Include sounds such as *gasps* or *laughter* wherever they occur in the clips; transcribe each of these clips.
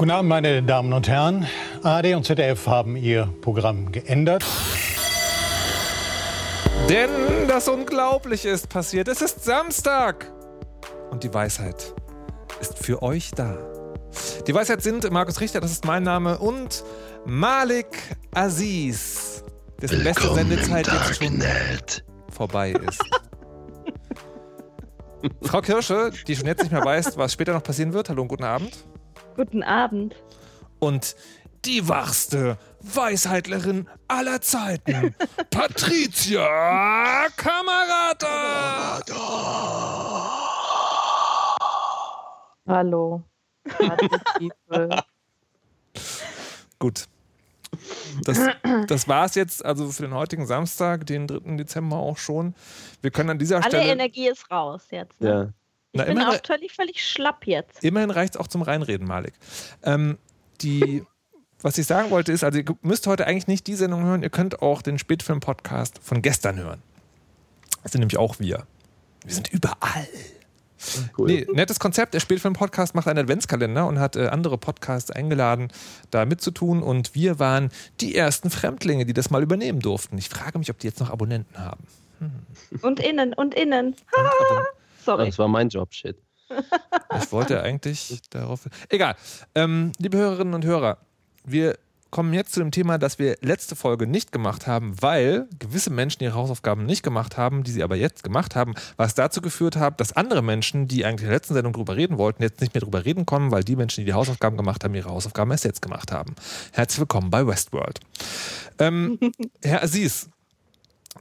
Guten Abend, meine Damen und Herren. ARD und ZDF haben ihr Programm geändert. Denn das Unglaubliche ist passiert. Es ist Samstag. Und die Weisheit ist für euch da. Die Weisheit sind Markus Richter, das ist mein Name, und Malik Aziz, dessen beste Sendezeit jetzt schon vorbei ist. Frau Kirsche, die schon jetzt nicht mehr weiß, was später noch passieren wird. Hallo und guten Abend. Guten Abend. Und die wachste Weisheitlerin aller Zeiten, *laughs* Patricia Kamerata. Hallo. *laughs* Gut. Das, das war es jetzt also für den heutigen Samstag, den 3. Dezember auch schon. Wir können an dieser Alle Stelle. Energie ist raus jetzt. Ne? Ja. Ich Na, bin immerhin- auch völlig, völlig schlapp jetzt. Immerhin reicht es auch zum Reinreden, Malik. Ähm, die, *laughs* was ich sagen wollte, ist, also ihr müsst heute eigentlich nicht die Sendung hören, ihr könnt auch den Spätfilm-Podcast von gestern hören. Das sind nämlich auch wir. Wir sind überall. Cool. Nee, nettes Konzept. Der Spätfilm-Podcast macht einen Adventskalender und hat äh, andere Podcasts eingeladen, da mitzutun. Und wir waren die ersten Fremdlinge, die das mal übernehmen durften. Ich frage mich, ob die jetzt noch Abonnenten haben. Und innen, und innen. *laughs* Sorry. Das war mein Job, shit. *laughs* Ich wollte eigentlich darauf. Egal. Ähm, liebe Hörerinnen und Hörer, wir kommen jetzt zu dem Thema, das wir letzte Folge nicht gemacht haben, weil gewisse Menschen ihre Hausaufgaben nicht gemacht haben, die sie aber jetzt gemacht haben, was dazu geführt hat, dass andere Menschen, die eigentlich in der letzten Sendung drüber reden wollten, jetzt nicht mehr drüber reden konnten, weil die Menschen, die die Hausaufgaben gemacht haben, ihre Hausaufgaben erst jetzt gemacht haben. Herzlich willkommen bei Westworld. Ähm, *laughs* Herr Aziz,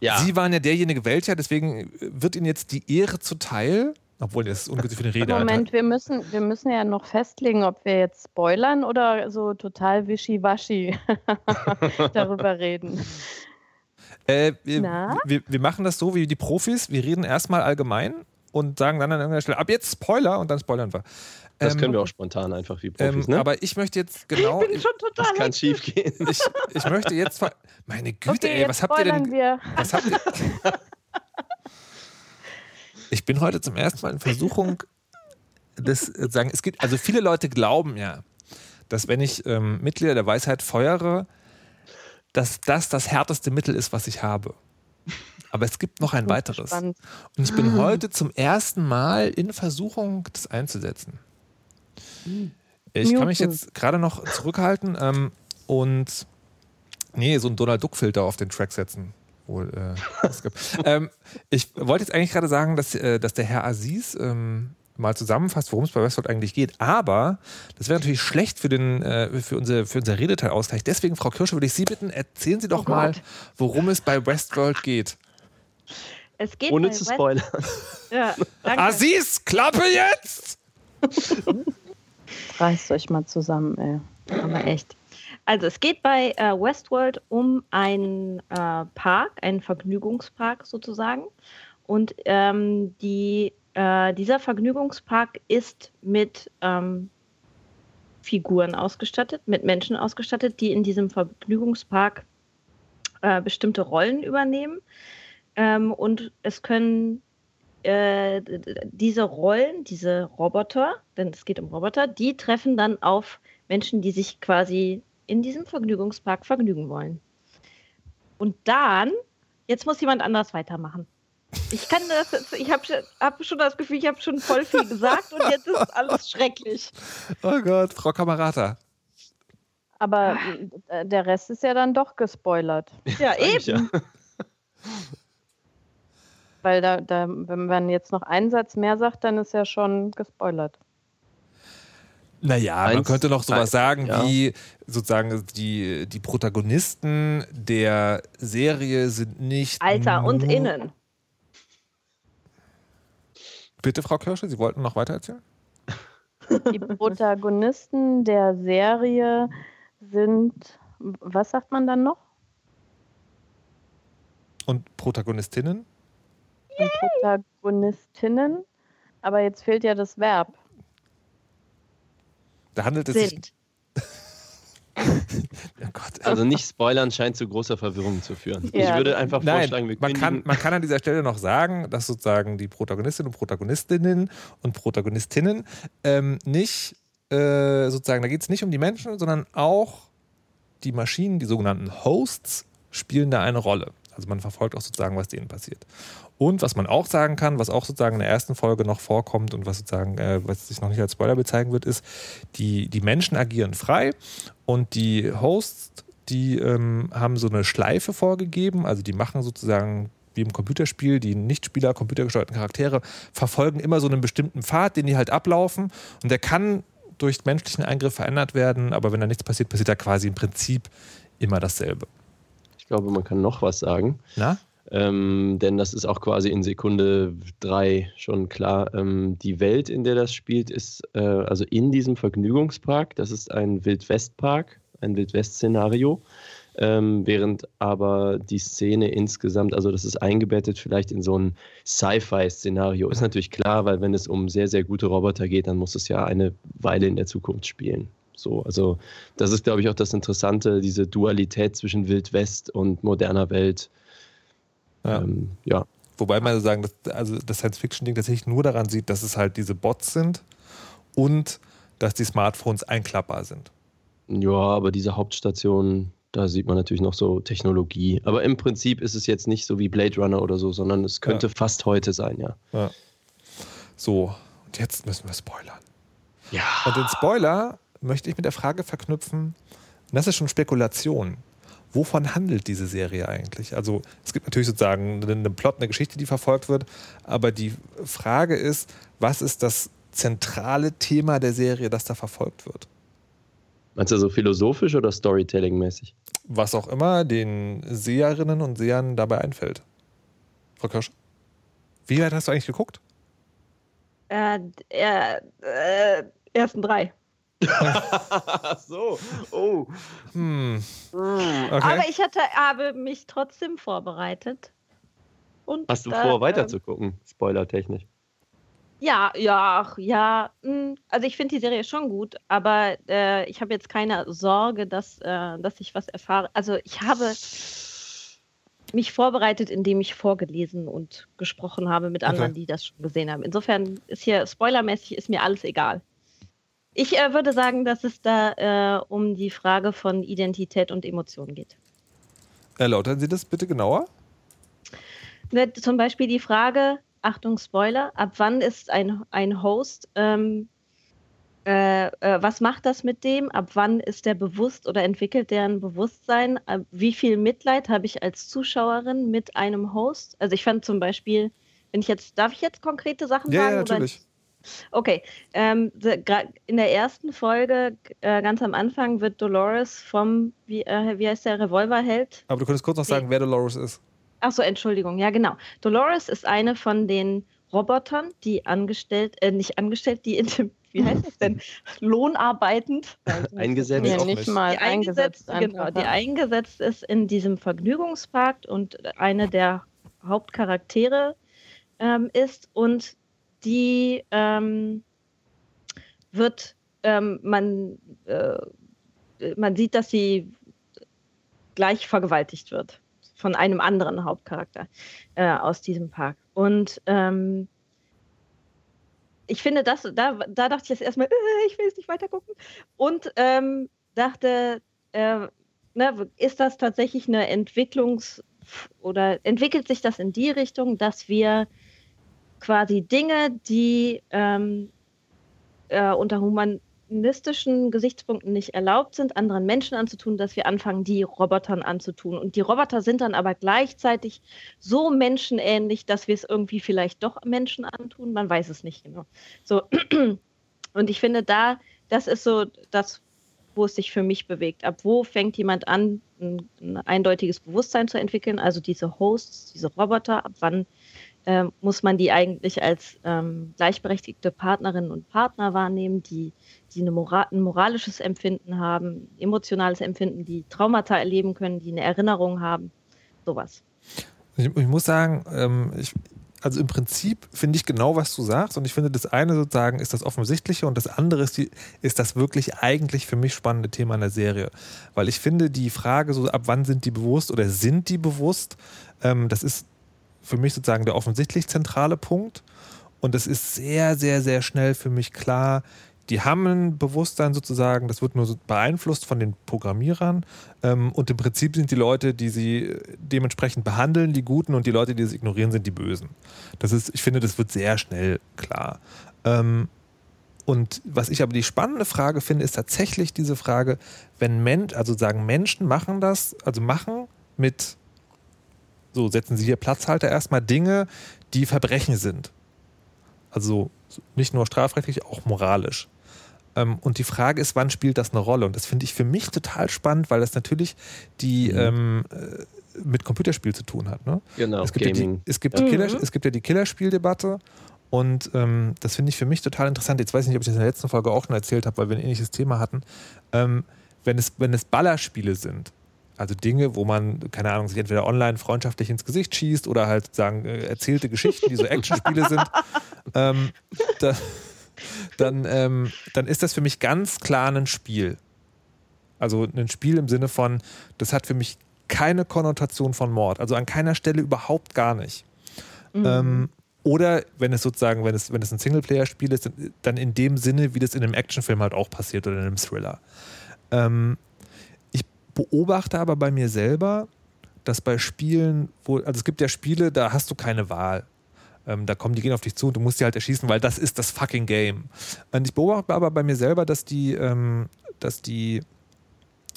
Ja. Sie waren ja derjenige welcher, deswegen wird Ihnen jetzt die Ehre zuteil, obwohl das ist ungünstig für den Rede. Moment, wir müssen, wir müssen ja noch festlegen, ob wir jetzt spoilern oder so total wischiwaschi *laughs* darüber reden. Äh, wir, Na? wir, wir machen das so wie die Profis. Wir reden erstmal allgemein und sagen dann an irgendeiner Stelle, ab jetzt Spoiler und dann spoilern wir. Das Ähm, können wir auch spontan einfach wie Ähm, Profis, ne? Aber ich möchte jetzt genau. Ich bin schon total das kann schief gehen. *laughs* Ich, ich möchte jetzt. Meine Güte, Okay, ey, was habt ihr denn. wir. Was habt ihr. *laughs* Ich bin heute zum ersten Mal in Versuchung, das äh, sagen. Es gibt, also viele Leute glauben ja, dass wenn ich ähm, Mitglieder der Weisheit feuere, dass das das härteste Mittel ist, was ich habe. Aber es gibt noch ein weiteres. gespannt. Und ich bin *laughs* heute zum ersten Mal in Versuchung, das einzusetzen. Ich kann mich jetzt gerade noch zurückhalten ähm, und nee, so einen Donald Duck-Filter auf den Track setzen. Wohl, äh, *laughs* es gibt. ähm, ich wollte jetzt eigentlich gerade sagen, dass, äh, dass der Herr Aziz ähm, mal zusammenfasst, worum es bei Westworld eigentlich geht. Aber das wäre natürlich schlecht für, den, äh, für, unser, für unser Redeteil-Ausgleich. Deswegen, Frau Kirsche, würde ich Sie bitten, erzählen Sie doch Oh mal, worum es bei Westworld geht. Es geht Ohne bei zu spoilern. Ja, danke. Aziz, Klappe jetzt! *laughs* Reißt euch mal zusammen, ey. Aber echt. Also es geht bei äh, Westworld um einen äh, Park, einen Vergnügungspark sozusagen. Und ähm, die, äh, dieser Vergnügungspark ist mit ähm, Figuren ausgestattet, mit Menschen ausgestattet, die in diesem Vergnügungspark äh, bestimmte Rollen übernehmen. Ähm, und es können äh, diese Rollen, diese Roboter, denn es geht um Roboter, die treffen dann auf Menschen, die sich quasi in diesem Vergnügungspark vergnügen wollen. Und dann, jetzt muss jemand anders weitermachen. Ich kann das, jetzt- ich habe hab schon das Gefühl, ich habe schon voll viel gesagt und jetzt ist alles schrecklich. Oh Gott, Frau Kamerata. Aber äh, der Rest ist ja dann doch gespoilert. Ja, eben. ja. *laughs* Weil da, da, wenn man jetzt noch einen Satz mehr sagt, dann ist ja schon gespoilert. Naja, man Eins- könnte noch sowas eins, sagen ja. wie sozusagen die, die Protagonisten der Serie sind nicht. Alter und innen. Bitte, Frau Kirsche, Sie wollten noch weiter erzählen? Die Protagonisten der Serie sind, was sagt man dann noch? Und Protagonistinnen? Und Protagonistinnen. Aber jetzt fehlt ja das Verb. Da handelt es sich. Sind. *laughs* Oh Gott. Also nicht spoilern scheint zu großer Verwirrung zu führen. Ja. Ich würde einfach Nein, vorschlagen, wir man kann, man kann an dieser Stelle noch sagen, dass sozusagen die Protagonistinnen und Protagonistinnen und Protagonistinnen ähm, nicht äh, sozusagen, da geht es nicht um die Menschen, sondern auch die Maschinen, die sogenannten Hosts, spielen da eine Rolle. Also man verfolgt auch sozusagen, was denen passiert. Und was man auch sagen kann, was auch sozusagen in der ersten Folge noch vorkommt und was sozusagen, äh, was sich noch nicht als Spoiler bezeichnen wird, ist, die, die Menschen agieren frei und die Hosts, die ähm, haben so eine Schleife vorgegeben, also die machen sozusagen wie im Computerspiel, die Nichtspieler, computergesteuerten Charaktere verfolgen immer so einen bestimmten Pfad, den die halt ablaufen und der kann durch menschlichen Eingriff verändert werden, aber wenn da nichts passiert, passiert da quasi im Prinzip immer dasselbe. Ich glaube, man kann noch was sagen. Na? Ähm, denn das ist auch quasi in Sekunde drei schon klar. Ähm, die Welt, in der das spielt, ist äh, also in diesem Vergnügungspark. Das ist ein Wildwestpark, ein Wildwest-Szenario. Ähm, während aber die Szene insgesamt, also das ist eingebettet vielleicht in so ein Sci-Fi-Szenario. Ist natürlich klar, weil wenn es um sehr, sehr gute Roboter geht, dann muss es ja eine Weile in der Zukunft spielen. So, also das ist, glaube ich, auch das Interessante, diese Dualität zwischen Wildwest und moderner Welt. Ja. Ähm, ja. Wobei man sagen, dass, also das Science-Fiction-Ding tatsächlich nur daran sieht, dass es halt diese Bots sind und dass die Smartphones einklappbar sind. Ja, aber diese Hauptstation, da sieht man natürlich noch so Technologie. Aber im Prinzip ist es jetzt nicht so wie Blade Runner oder so, sondern es könnte Ja. fast heute sein, ja. Ja. So, und jetzt müssen wir spoilern. Ja. Und den Spoiler möchte ich mit der Frage verknüpfen, das ist schon Spekulation. Wovon handelt diese Serie eigentlich? Also es gibt natürlich sozusagen einen Plot, eine Geschichte, die verfolgt wird, aber die Frage ist, was ist das zentrale Thema der Serie, das da verfolgt wird? Meinst du so philosophisch oder Storytelling-mäßig? Was auch immer den Seherinnen und Sehern dabei einfällt. Frau Kirsch, wie weit hast du eigentlich geguckt? Äh, äh, äh, ersten drei. *laughs* So, oh. Hm, Hm. okay. Aber ich hatte, habe mich trotzdem vorbereitet. Und Hast du da, vor, ähm, weiterzugucken? Spoiler-technisch. Ja, ja, ach, ja. mh, Also ich finde die Serie schon gut, aber äh, ich habe jetzt keine Sorge, dass, äh, dass ich was erfahre. Also ich habe mich vorbereitet, indem ich vorgelesen und gesprochen habe mit anderen, Okay. die das schon gesehen haben. Insofern ist hier spoilermäßig ist mir alles egal. Ich äh, würde sagen, dass es da äh, um die Frage von Identität und Emotionen geht. Erläutern Sie das bitte genauer? Ne, Zum Beispiel die Frage, Achtung, Spoiler, ab wann ist ein, ein Host, ähm, äh, äh, was macht das mit dem? Ab wann ist der bewusst oder entwickelt der ein Bewusstsein? Wie viel Mitleid habe ich als Zuschauerin mit einem Host? Also ich fand zum Beispiel, wenn ich jetzt, darf ich jetzt konkrete Sachen Ja, sagen? ja, natürlich. Okay, ähm, in der ersten Folge, äh, ganz am Anfang, wird Dolores vom, wie, äh, wie heißt der, Revolverheld? Aber du könntest kurz noch sagen, wer Dolores ist. Ach so, Entschuldigung, ja genau. Dolores ist eine von den Robotern, die angestellt, äh, nicht angestellt, die in dem, wie heißt das denn, *laughs* lohnarbeitend, Eingesetzt. Nee, auch nicht mal die eingesetzt, eingesetzt. genau, die eingesetzt ist in diesem Vergnügungspark und eine der Hauptcharaktere ähm, ist und die ähm, wird, ähm, man, äh, man sieht, dass sie gleich vergewaltigt wird von einem anderen Hauptcharakter äh, aus diesem Park. Und ähm, ich finde, das, da, da dachte ich jetzt erstmal, äh, ich will jetzt nicht weiter gucken. Und ähm, dachte, äh, ne, ist das tatsächlich eine Entwicklungs- oder entwickelt sich das in die Richtung, dass wir quasi Dinge, die ähm, äh, unter humanistischen Gesichtspunkten nicht erlaubt sind, anderen Menschen anzutun, dass wir anfangen, die Robotern anzutun. Und die Roboter sind dann aber gleichzeitig so menschenähnlich, dass wir es irgendwie vielleicht doch Menschen antun. Man weiß es nicht genau. So. *clears throat* Und ich finde da, das ist so das, wo es sich für mich bewegt. Ab wo fängt jemand an, ein, ein eindeutiges Bewusstsein zu entwickeln? Also diese Hosts, diese Roboter, ab wann ähm, muss man die eigentlich als ähm, gleichberechtigte Partnerinnen und Partner wahrnehmen, die, die eine Mora ein moralisches Empfinden haben, emotionales Empfinden, die Traumata erleben können, die eine Erinnerung haben, sowas. Ich, ich muss sagen, ähm, ich, also im Prinzip finde ich genau, was du sagst. Und ich finde, das eine sozusagen ist das Offensichtliche und das andere ist, die, ist das wirklich eigentlich für mich spannende Thema in der Serie. Weil ich finde, die Frage, so ab wann sind die bewusst oder sind die bewusst, ähm, das ist für mich sozusagen der offensichtlich zentrale Punkt. Und es ist sehr, sehr, sehr schnell für mich klar, die haben ein Bewusstsein sozusagen, das wird nur beeinflusst von den Programmierern ähm, und im Prinzip sind die Leute, die sie dementsprechend behandeln, die Guten und die Leute, die sie ignorieren, sind die Bösen. Das ist, ich finde, das wird sehr schnell klar. Ähm, und was ich aber die spannende Frage finde, ist tatsächlich diese Frage, wenn Mensch, also sagen Menschen machen das, also machen mit, so setzen sie hier Platzhalter erstmal Dinge, die Verbrechen sind. Also nicht nur strafrechtlich, auch moralisch. Ähm, und die Frage ist, wann spielt das eine Rolle? Und das finde ich für mich total spannend, weil das natürlich die mhm. ähm, äh, mit Computerspiel zu tun hat. Ne? Genau, es gibt, ja die, es, gibt die Killer, mhm. es gibt ja die Killerspieldebatte und ähm, das finde ich für mich total interessant. Jetzt weiß ich nicht, ob ich das in der letzten Folge auch schon erzählt habe, weil wir ein ähnliches Thema hatten. Ähm, wenn, es, wenn es Ballerspiele sind, also Dinge, wo man, keine Ahnung, sich entweder online freundschaftlich ins Gesicht schießt oder halt sagen, äh, erzählte Geschichten, die so Actionspiele sind, *laughs* ähm, da, dann, ähm, dann ist das für mich ganz klar ein Spiel. Also ein Spiel im Sinne von, das hat für mich keine Konnotation von Mord. Also an keiner Stelle überhaupt gar nicht. Mhm. Ähm, oder wenn es sozusagen, wenn es, wenn es ein Singleplayer-Spiel ist, dann in dem Sinne, wie das in einem Actionfilm halt auch passiert oder in einem Thriller. Ähm, beobachte aber bei mir selber, dass bei Spielen, wo, also es gibt ja Spiele, da hast du keine Wahl. Ähm, da kommen die gehen auf dich zu und du musst die halt erschießen, weil das ist das fucking Game. Und ich beobachte aber bei mir selber, dass die, ähm, dass die,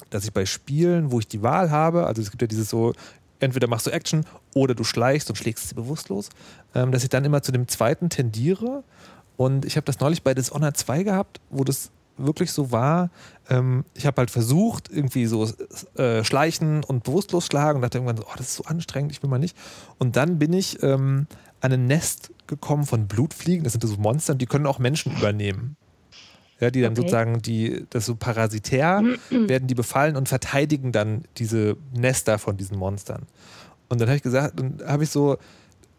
dass ich bei Spielen, wo ich die Wahl habe, also es gibt ja dieses so, entweder machst du Action oder du schleichst und schlägst sie bewusstlos, ähm, dass ich dann immer zu dem zweiten tendiere. Und ich habe das neulich bei Dishonored 2 gehabt, wo das wirklich so war. Ähm, ich habe halt versucht, irgendwie so äh, schleichen und bewusstlos schlagen und dachte irgendwann so, oh, das ist so anstrengend, ich will mal nicht. Und dann bin ich ähm, an ein Nest gekommen von Blutfliegen, das sind so Monster, die können auch Menschen übernehmen. Ja, die dann okay. sozusagen, die, das so parasitär *clears throat* werden die befallen und verteidigen dann diese Nester von diesen Monstern. Und dann habe ich gesagt, dann habe ich so,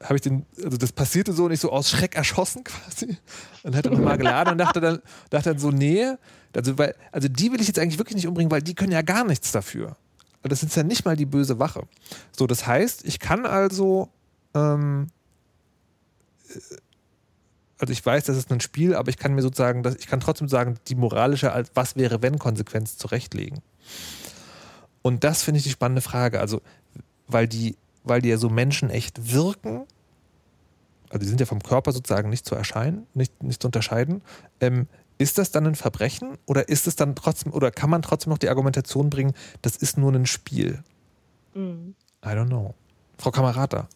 habe ich den, also das passierte so und ich so aus Schreck erschossen *laughs* quasi. Und hatte nochmal geladen und dachte dann, dachte dann so, nee, also, weil, also die will ich jetzt eigentlich wirklich nicht umbringen, weil die können ja gar nichts dafür. Das ist ja nicht mal die böse Wache. So, das heißt, ich kann also, ähm, äh, also ich weiß, das ist ein Spiel, aber ich kann mir sozusagen, dass ich kann trotzdem sagen, die moralische als was wäre wenn Konsequenz zurechtlegen. Und das finde ich die spannende Frage. Also, weil die weil die ja so menschenecht wirken. Also die sind ja vom Körper sozusagen nicht zu erscheinen, nicht, nicht zu unterscheiden. Ähm, ist das dann ein Verbrechen oder ist es dann trotzdem, oder kann man trotzdem noch die Argumentation bringen, das ist nur ein Spiel? Mhm. I don't know. Frau Kamerata.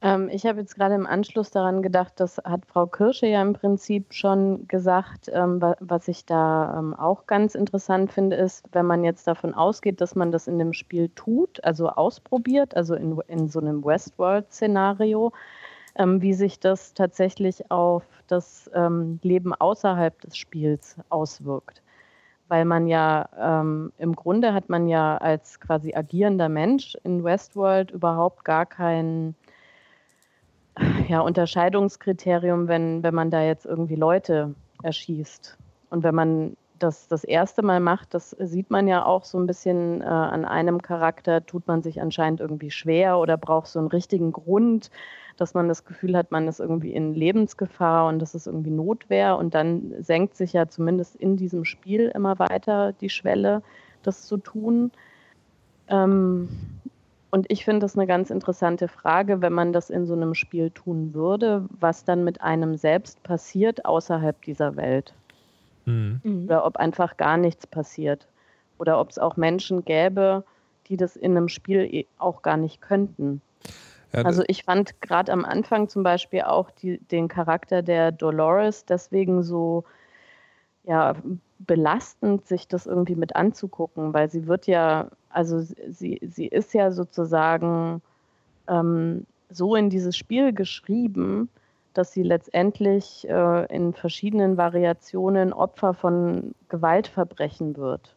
Ähm, ich habe jetzt gerade im Anschluss daran gedacht, das hat Frau Kirsche ja im Prinzip schon gesagt. Ähm, was ich da ähm, auch ganz interessant finde, ist, wenn man jetzt davon ausgeht, dass man das in dem Spiel tut, also ausprobiert, also in, in so einem Westworld-Szenario, wie sich das tatsächlich auf das ähm, Leben außerhalb des Spiels auswirkt weil man ja ähm, im Grunde hat man ja als quasi agierender Mensch in Westworld überhaupt gar keinen ja, Unterscheidungskriterium, wenn, wenn man da jetzt irgendwie Leute erschießt. Und wenn man das das erste Mal macht, das sieht man ja auch so ein bisschen äh, an einem Charakter, tut man sich anscheinend irgendwie schwer oder braucht so einen richtigen Grund, dass man das Gefühl hat, man ist irgendwie in Lebensgefahr und das ist irgendwie Notwehr. Und dann senkt sich ja zumindest in diesem Spiel immer weiter die Schwelle, das zu tun. Ähm, und ich finde das eine ganz interessante Frage, wenn man das in so einem Spiel tun würde, was dann mit einem selbst passiert außerhalb dieser Welt. Mhm. Oder ob einfach gar nichts passiert. Oder ob es auch Menschen gäbe, die das in einem Spiel eh auch gar nicht könnten. Ja, also ich fand gerade am Anfang zum Beispiel auch die, den Charakter der Dolores deswegen so ja, belastend, sich das irgendwie mit anzugucken, weil sie wird ja also sie, sie ist ja sozusagen ähm, so in dieses Spiel geschrieben, dass sie letztendlich äh, in verschiedenen Variationen Opfer von Gewaltverbrechen wird.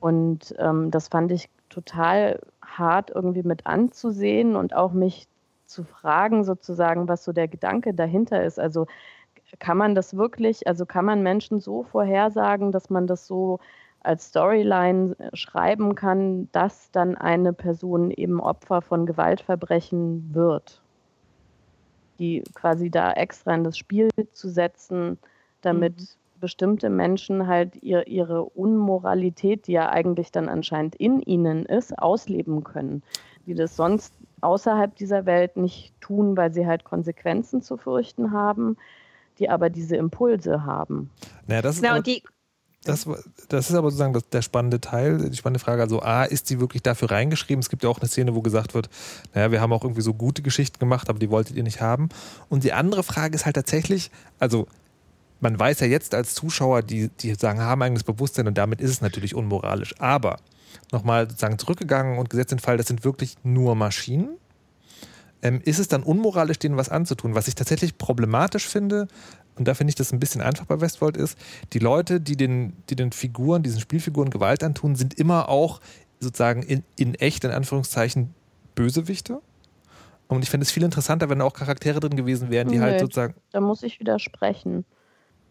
Und ähm, das fand ich total hart irgendwie mit anzusehen und auch mich zu fragen, sozusagen, was so der Gedanke dahinter ist. Also kann man das wirklich, also kann man Menschen so vorhersagen, dass man das so als Storyline äh, schreiben kann, dass dann eine Person eben Opfer von Gewaltverbrechen wird. Die quasi da extra in das Spiel zu setzen, damit mhm. bestimmte Menschen halt ihr, ihre Unmoralität, die ja eigentlich dann anscheinend in ihnen ist, ausleben können, die das sonst außerhalb dieser Welt nicht tun, weil sie halt Konsequenzen zu fürchten haben, die aber diese Impulse haben. Naja, das ist ja, und die das, das ist aber sozusagen das, der spannende Teil, die spannende Frage. Also, A, ist sie wirklich dafür reingeschrieben? Es gibt ja auch eine Szene, wo gesagt wird, naja, wir haben auch irgendwie so gute Geschichten gemacht, aber die wolltet ihr nicht haben. Und die andere Frage ist halt tatsächlich, also, man weiß ja jetzt als Zuschauer, die, die sagen, haben eigenes Bewusstsein und damit ist es natürlich unmoralisch. Aber nochmal sozusagen zurückgegangen und gesetzt den Fall, das sind wirklich nur Maschinen. Ähm, ist es dann unmoralisch, denen was anzutun? Was ich tatsächlich problematisch finde, und da finde ich das ein bisschen einfach bei Westworld ist, die Leute, die den, die den Figuren, diesen Spielfiguren Gewalt antun, sind immer auch sozusagen in, in echt, in Anführungszeichen, Bösewichte. Und ich fände es viel interessanter, wenn da auch Charaktere drin gewesen wären, die halt nee, halt sozusagen. Da muss ich widersprechen.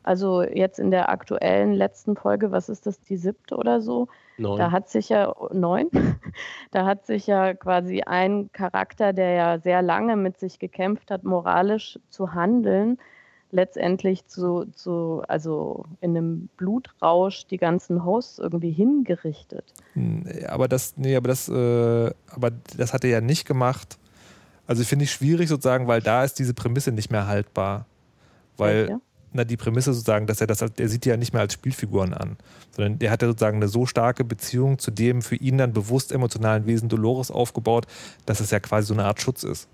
Also jetzt in der aktuellen letzten Folge, was ist das, die siebte oder so? Neun. Da hat sich ja neun, *laughs* da hat sich ja quasi ein Charakter, der ja sehr lange mit sich gekämpft hat, moralisch zu handeln, letztendlich zu, zu, also in einem Blutrausch die ganzen Hosts irgendwie hingerichtet. Aber das, nee, aber das, äh, aber das hat er ja nicht gemacht. Also finde ich schwierig sozusagen, weil da ist diese Prämisse nicht mehr haltbar. Weil, ja, na, die Prämisse sozusagen, dass er das, der sieht die ja nicht mehr als Spielfiguren an, sondern der hat ja sozusagen eine so starke Beziehung zu dem für ihn dann bewusst emotionalen Wesen Dolores aufgebaut, dass es ja quasi so eine Art Schutz ist.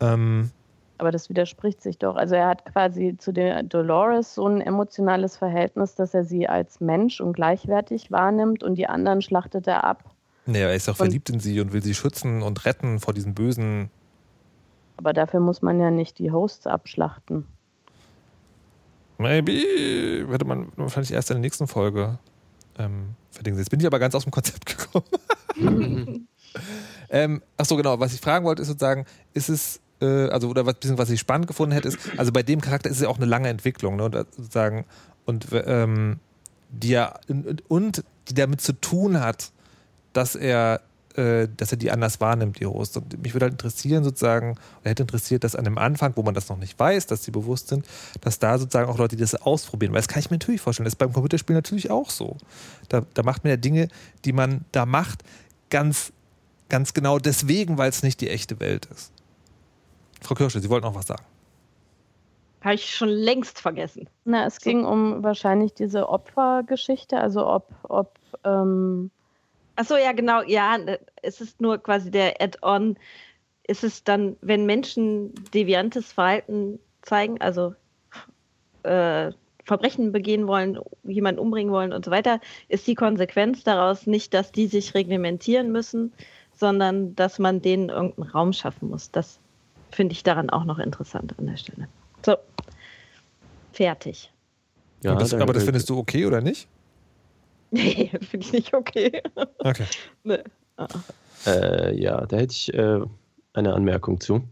Ähm, aber das widerspricht sich doch. Also er hat quasi zu der Dolores so ein emotionales Verhältnis, dass er sie als Mensch und gleichwertig wahrnimmt und die anderen schlachtet er ab. Naja, er ist auch und, verliebt in sie und will sie schützen und retten vor diesen bösen. Aber dafür muss man ja nicht die Hosts abschlachten. Maybe. Hätte man wahrscheinlich erst in der nächsten Folge ähm, verdingen. Jetzt bin ich aber ganz aus dem Konzept *laughs* gekommen. *laughs* ähm, ach so, genau. Was ich fragen wollte, ist sozusagen, ist es äh, also oder was, was ich spannend gefunden hätte, ist, also bei dem Charakter ist es ja auch eine lange Entwicklung, ne? Und, sozusagen, und ähm, die ja und die damit zu tun hat, dass er äh, dass er die anders wahrnimmt, die Host. Und mich würde halt interessieren, sozusagen, oder hätte interessiert, dass an dem Anfang, wo man das noch nicht weiß, dass sie bewusst sind, dass da sozusagen auch Leute, die das ausprobieren. Weil das kann ich mir natürlich vorstellen. Das ist beim Computerspiel natürlich auch so. Da, da macht man ja Dinge, die man da macht, ganz, ganz genau deswegen, weil es nicht die echte Welt ist. Frau Kirsche, Sie wollten noch was sagen. Habe ich schon längst vergessen. Na, es ging um wahrscheinlich diese Opfergeschichte, also ob, ob ähm Achso, ja, genau, ja, es ist nur quasi der Add-on. Ist es dann, wenn Menschen deviantes Verhalten zeigen, also äh, Verbrechen begehen wollen, jemanden umbringen wollen und so weiter, ist die Konsequenz daraus nicht, dass die sich reglementieren müssen, sondern dass man denen irgendeinen Raum schaffen muss. Das finde ich daran auch noch interessant an der Stelle. So, fertig. Ja, das, aber das findest du okay oder nicht? *laughs* Nee, finde ich nicht okay. Okay. *laughs* nee. Ah. Äh, ja, da hätte ich äh, eine Anmerkung zu.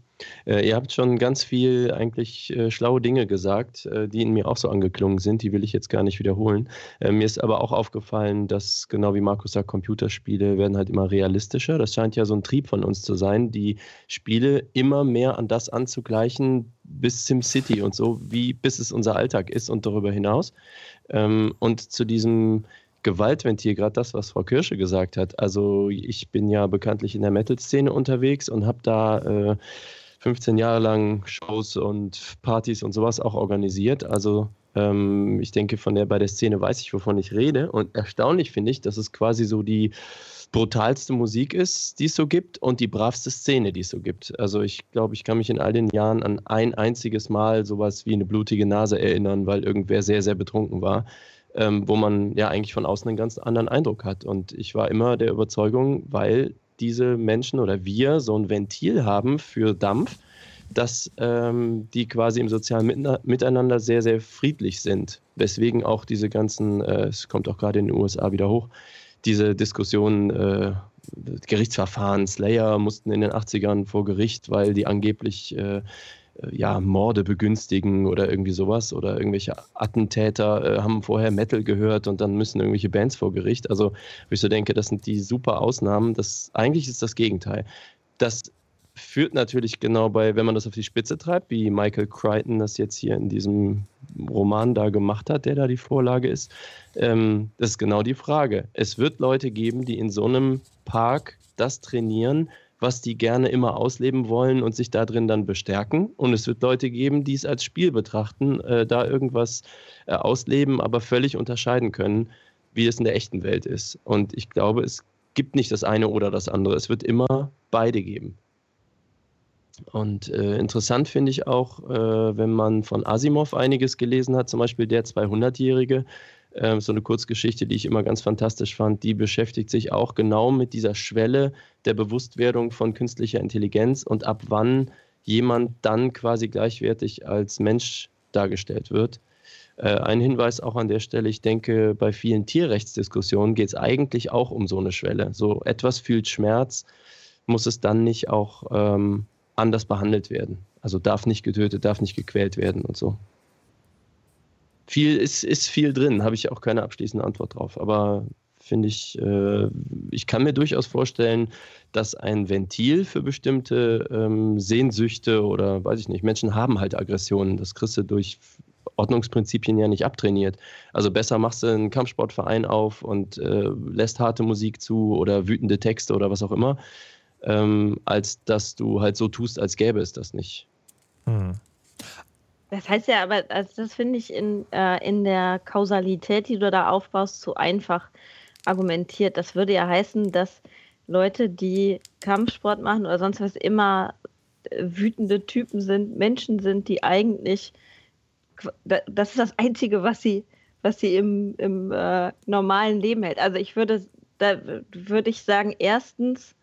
Äh, ihr habt schon ganz viel eigentlich äh, schlaue Dinge gesagt, äh, die in mir auch so angeklungen sind. Die will ich jetzt gar nicht wiederholen. Äh, mir ist aber auch aufgefallen, dass genau wie Markus sagt, Computerspiele werden halt immer realistischer. Das scheint ja so ein Trieb von uns zu sein, die Spiele immer mehr an das anzugleichen, bis SimCity und so, wie bis es unser Alltag ist und darüber hinaus. Ähm, und zu diesem Gewaltventil, gerade das, was Frau Kirsche gesagt hat. Also ich bin ja bekanntlich in der Metal-Szene unterwegs und habe da äh, 15 Jahre lang Shows und Partys und sowas auch organisiert. Also ähm, ich denke, von der bei der Szene weiß ich, wovon ich rede. Und erstaunlich finde ich, dass es quasi so die brutalste Musik ist, die es so gibt und die bravste Szene, die es so gibt. Also ich glaube, ich kann mich in all den Jahren an ein einziges Mal sowas wie eine blutige Nase erinnern, weil irgendwer sehr, sehr betrunken war. Ähm, wo man ja eigentlich von außen einen ganz anderen Eindruck hat. Und ich war immer der Überzeugung, weil diese Menschen oder wir so ein Ventil haben für Dampf, dass ähm, die quasi im sozialen Miteinander sehr, sehr friedlich sind. Weswegen auch diese ganzen, äh, es kommt auch gerade in den USA wieder hoch, diese Diskussionen, äh, Gerichtsverfahren, Slayer mussten in den 80ern vor Gericht, weil die angeblich äh, ja, Morde begünstigen oder irgendwie sowas oder irgendwelche Attentäter äh, haben vorher Metal gehört und dann müssen irgendwelche Bands vor Gericht. Also, wo ich so denke, das sind die super Ausnahmen. Das, eigentlich ist das Gegenteil. Das führt natürlich genau bei, wenn man das auf die Spitze treibt, wie Michael Crichton das jetzt hier in diesem Roman da gemacht hat, der da die Vorlage ist, ähm, das ist genau die Frage. Es wird Leute geben, die in so einem Park das trainieren, was die gerne immer ausleben wollen und sich da drin dann bestärken. Und es wird Leute geben, die es als Spiel betrachten, äh, da irgendwas äh, ausleben, aber völlig unterscheiden können, wie es in der echten Welt ist. Und ich glaube, es gibt nicht das eine oder das andere. Es wird immer beide geben. Und äh, interessant finde ich auch, äh, wenn man von Asimov einiges gelesen hat, zum Beispiel der 200-Jährige, äh, so eine Kurzgeschichte, die ich immer ganz fantastisch fand, die beschäftigt sich auch genau mit dieser Schwelle der Bewusstwerdung von künstlicher Intelligenz und ab wann jemand dann quasi gleichwertig als Mensch dargestellt wird. Äh, ein Hinweis auch an der Stelle, ich denke, bei vielen Tierrechtsdiskussionen geht es eigentlich auch um so eine Schwelle. So etwas fühlt Schmerz, muss es dann nicht auch ähm, anders behandelt werden. Also darf nicht getötet, darf nicht gequält werden und so. Viel ist, ist viel drin, habe ich auch keine abschließende Antwort drauf. Aber finde ich, äh, ich kann mir durchaus vorstellen, dass ein Ventil für bestimmte ähm, Sehnsüchte oder weiß ich nicht, Menschen haben halt Aggressionen. Das kriegst du durch Ordnungsprinzipien ja nicht abtrainiert. Also besser machst du einen Kampfsportverein auf und äh, lässt harte Musik zu oder wütende Texte oder was auch immer, ähm, als dass du halt so tust, als gäbe es das nicht. Hm. Das heißt ja, aber also das finde ich in, äh, in der Kausalität, die du da aufbaust, zu einfach argumentiert. Das würde ja heißen, dass Leute, die Kampfsport machen oder sonst was immer äh, wütende Typen sind, Menschen sind, die eigentlich das ist das Einzige, was sie, was sie im, im äh, normalen Leben hält. Also ich würde, da würde ich sagen, erstens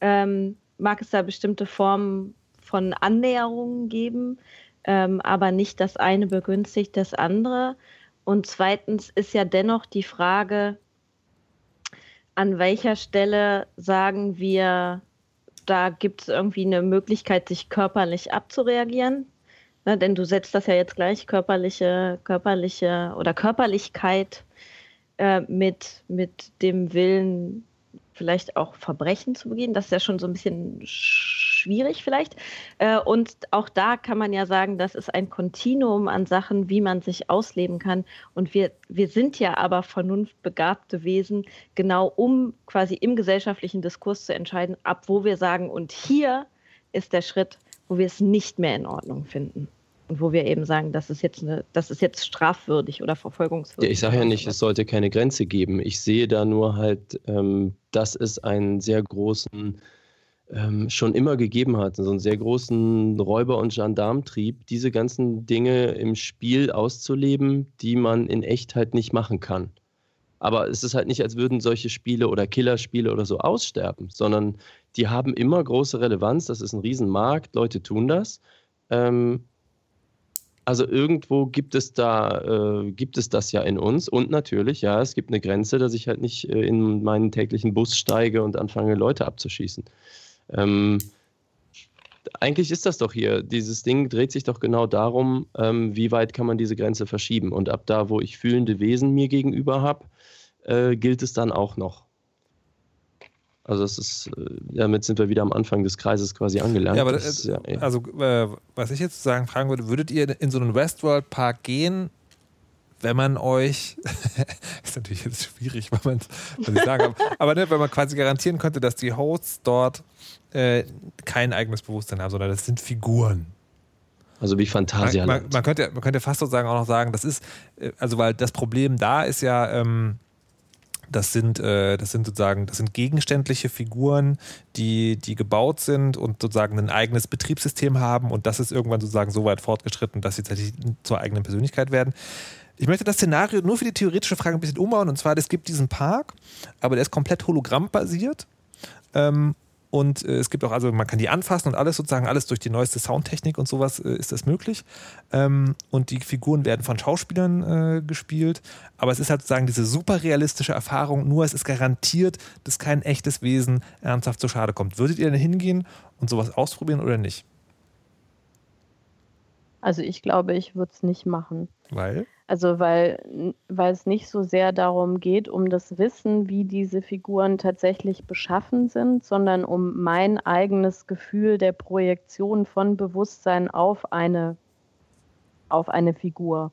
ähm, mag es da bestimmte Formen von Annäherungen geben, ähm, aber nicht das eine begünstigt das andere. Und zweitens ist ja dennoch die Frage, an welcher Stelle sagen wir, da gibt es irgendwie eine Möglichkeit, sich körperlich abzureagieren. Ne, denn du setzt das ja jetzt gleich körperliche, körperliche oder Körperlichkeit äh, mit, mit dem Willen, vielleicht auch Verbrechen zu begehen. Das ist ja schon so ein bisschen schwierig vielleicht. Äh, und auch da kann man ja sagen, das ist ein Kontinuum an Sachen, wie man sich ausleben kann. Und wir, wir sind ja aber vernunftbegabte Wesen, genau um quasi im gesellschaftlichen Diskurs zu entscheiden, ab wo wir sagen, und hier ist der Schritt, wo wir es nicht mehr in Ordnung finden. Und wo wir eben sagen, das ist jetzt, eine, das ist jetzt strafwürdig oder verfolgungswürdig. Ja, ich sage ja nicht, es sollte keine Grenze geben. Ich sehe da nur halt, ähm, dass es einen sehr großen, ähm, schon immer gegeben hat, so einen sehr großen Räuber- und Gendarmtrieb, diese ganzen Dinge im Spiel auszuleben, die man in echt halt nicht machen kann. Aber es ist halt nicht, als würden solche Spiele oder Killerspiele oder so aussterben, sondern die haben immer große Relevanz. Das ist ein Riesenmarkt, Leute tun das. Ähm, also irgendwo gibt es da, äh, gibt es das ja in uns und natürlich, ja, es gibt eine Grenze, dass ich halt nicht äh, in meinen täglichen Bus steige und anfange, Leute abzuschießen. Ähm, eigentlich ist das doch hier, dieses Ding dreht sich doch genau darum, ähm, wie weit kann man diese Grenze verschieben. Und ab da, wo ich fühlende Wesen mir gegenüber habe, äh, gilt es dann auch noch. Also das ist, äh, damit sind wir wieder am Anfang des Kreises quasi angelangt. Ja, aber das, ja, ja. also äh, was ich jetzt sagen fragen würde, würdet ihr in so einen Westworld Park gehen, wenn man euch, *laughs* ist natürlich jetzt schwierig, weil man was ich sagen *laughs* aber ne, wenn man quasi garantieren könnte, dass die Hosts dort äh, kein eigenes Bewusstsein haben, sondern das sind Figuren. Also wie Fantasia. Man, man, man, könnte, man könnte fast sozusagen auch noch sagen, das ist, äh, also weil das Problem da ist ja, ähm, das sind, äh, das sind sozusagen, das sind gegenständliche Figuren, die, die gebaut sind und sozusagen ein eigenes Betriebssystem haben und das ist irgendwann sozusagen so weit fortgeschritten, dass sie tatsächlich zur eigenen Persönlichkeit werden. Ich möchte das Szenario nur für die theoretische Frage ein bisschen umbauen und zwar, es gibt diesen Park, aber der ist komplett hologrammbasiert. Ähm, und äh, es gibt auch, also man kann die anfassen und alles sozusagen, alles durch die neueste Soundtechnik und sowas äh, ist das möglich. Ähm, und die Figuren werden von Schauspielern äh, gespielt. Aber es ist halt sozusagen diese super realistische Erfahrung, nur es ist garantiert, dass kein echtes Wesen ernsthaft zu Schade kommt. Würdet ihr denn hingehen und sowas ausprobieren oder nicht? Also ich glaube, ich würde es nicht machen. Weil? Also weil, weil es nicht so sehr darum geht, um das Wissen, wie diese Figuren tatsächlich beschaffen sind, sondern um mein eigenes Gefühl der Projektion von Bewusstsein auf eine, auf eine Figur.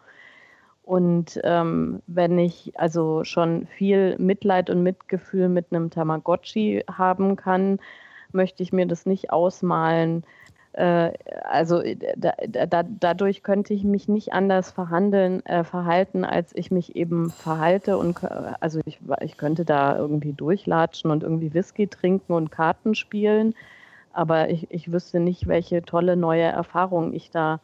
Und ähm, wenn ich also schon viel Mitleid und Mitgefühl mit einem Tamagotchi haben kann, möchte ich mir das nicht ausmalen, also äh, da, da, dadurch könnte ich mich nicht anders verhandeln, äh, verhalten, als ich mich eben verhalte. Und also ich, ich könnte da irgendwie durchlatschen und irgendwie Whisky trinken und Karten spielen, aber ich, ich wüsste nicht, welche tolle neue Erfahrung ich da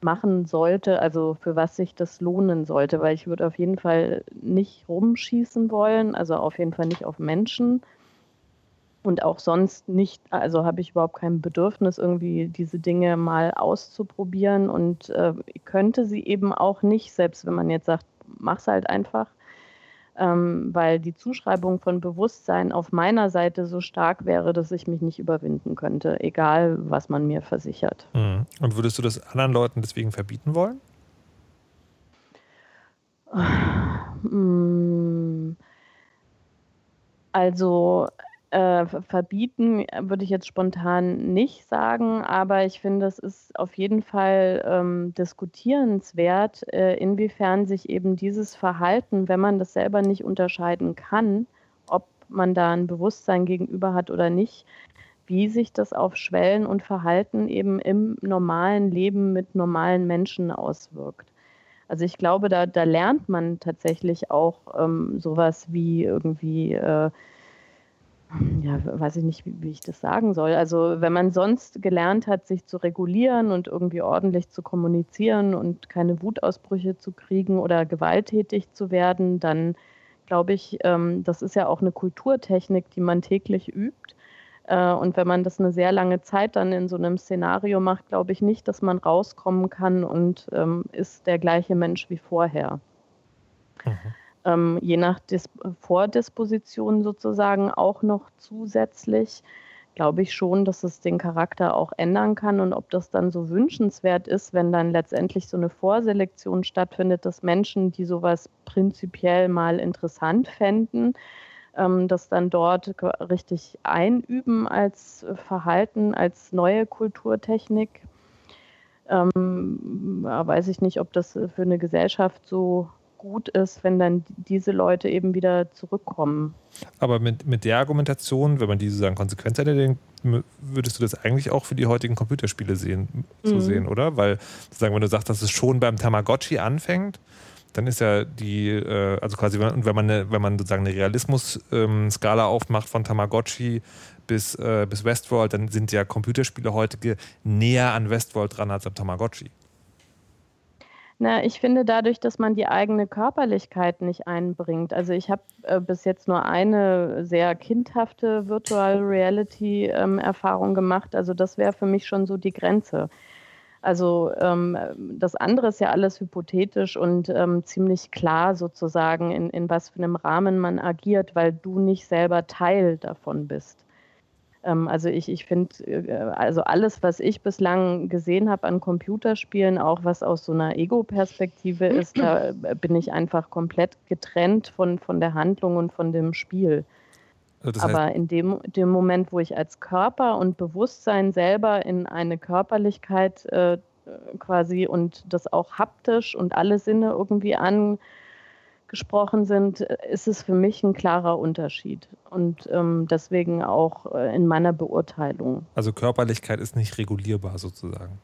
machen sollte, also für was sich das lohnen sollte, weil ich würde auf jeden Fall nicht rumschießen wollen, also auf jeden Fall nicht auf Menschen und auch sonst nicht, also habe ich überhaupt kein Bedürfnis, irgendwie diese Dinge mal auszuprobieren und äh, könnte sie eben auch nicht, selbst wenn man jetzt sagt, mach's halt einfach, ähm, weil die Zuschreibung von Bewusstsein auf meiner Seite so stark wäre, dass ich mich nicht überwinden könnte, egal was man mir versichert. Mhm. Und würdest du das anderen Leuten deswegen verbieten wollen? *sighs* Also äh, verbieten würde ich jetzt spontan nicht sagen, aber ich finde, es ist auf jeden Fall ähm, diskutierenswert, äh, inwiefern sich eben dieses Verhalten, wenn man das selber nicht unterscheiden kann, ob man da ein Bewusstsein gegenüber hat oder nicht, wie sich das auf Schwellen und Verhalten eben im normalen Leben mit normalen Menschen auswirkt. Also ich glaube, da, da lernt man tatsächlich auch ähm, sowas wie irgendwie äh, ja, weiß ich nicht, wie, ich das sagen soll. Also wenn man sonst gelernt hat, sich zu regulieren und irgendwie ordentlich zu kommunizieren und keine Wutausbrüche zu kriegen oder gewalttätig zu werden, dann glaube ich, ähm, das ist ja auch eine Kulturtechnik, die man täglich übt. Äh, und wenn man das eine sehr lange Zeit dann in so einem Szenario macht, glaube ich nicht, dass man rauskommen kann und ähm, ist der gleiche Mensch wie vorher. Mhm ähm, je nach Dis Vordisposition sozusagen auch noch zusätzlich, glaube ich schon, dass es den Charakter auch ändern kann und ob das dann so wünschenswert ist, wenn dann letztendlich so eine Vorselektion stattfindet, dass Menschen, die sowas prinzipiell mal interessant fänden, ähm, das dann dort richtig einüben als Verhalten, als neue Kulturtechnik. Ähm, weiß ich nicht, ob das für eine Gesellschaft so gut ist, wenn dann diese Leute eben wieder zurückkommen. Aber mit, mit der Argumentation, wenn man die sozusagen konsequent hätte, denkt, würdest du das eigentlich auch für die heutigen Computerspiele sehen, so mhm. sehen, oder? Weil, sozusagen, wenn du sagst, dass es schon beim Tamagotchi anfängt, dann ist ja die, äh, also quasi, und wenn man, eine, wenn man sozusagen eine Realismus-Skala ähm, aufmacht von Tamagotchi bis, äh, bis Westworld, dann sind ja Computerspiele heute näher an Westworld dran als am Tamagotchi. Na, ich finde dadurch, dass man die eigene Körperlichkeit nicht einbringt. Also ich habe äh, bis jetzt nur eine sehr kindhafte Virtual Reality ähm, Erfahrung gemacht. Also das wäre für mich schon so die Grenze. Also ähm, das andere ist ja alles hypothetisch und ähm, ziemlich klar sozusagen, in, in was für einem Rahmen man agiert, weil du nicht selber Teil davon bist. Ähm, also ich, ich finde, äh, also alles, was ich bislang gesehen habe an Computerspielen, auch was aus so einer Ego-Perspektive ist, da äh, bin ich einfach komplett getrennt von, von der Handlung und von dem Spiel. Also Aber in dem, dem Moment, wo ich als Körper und Bewusstsein selber in eine Körperlichkeit äh, quasi und das auch haptisch und alle Sinne irgendwie an gesprochen sind, ist es für mich ein klarer Unterschied. Und ähm, deswegen auch äh, in meiner Beurteilung. Also Körperlichkeit ist nicht regulierbar sozusagen.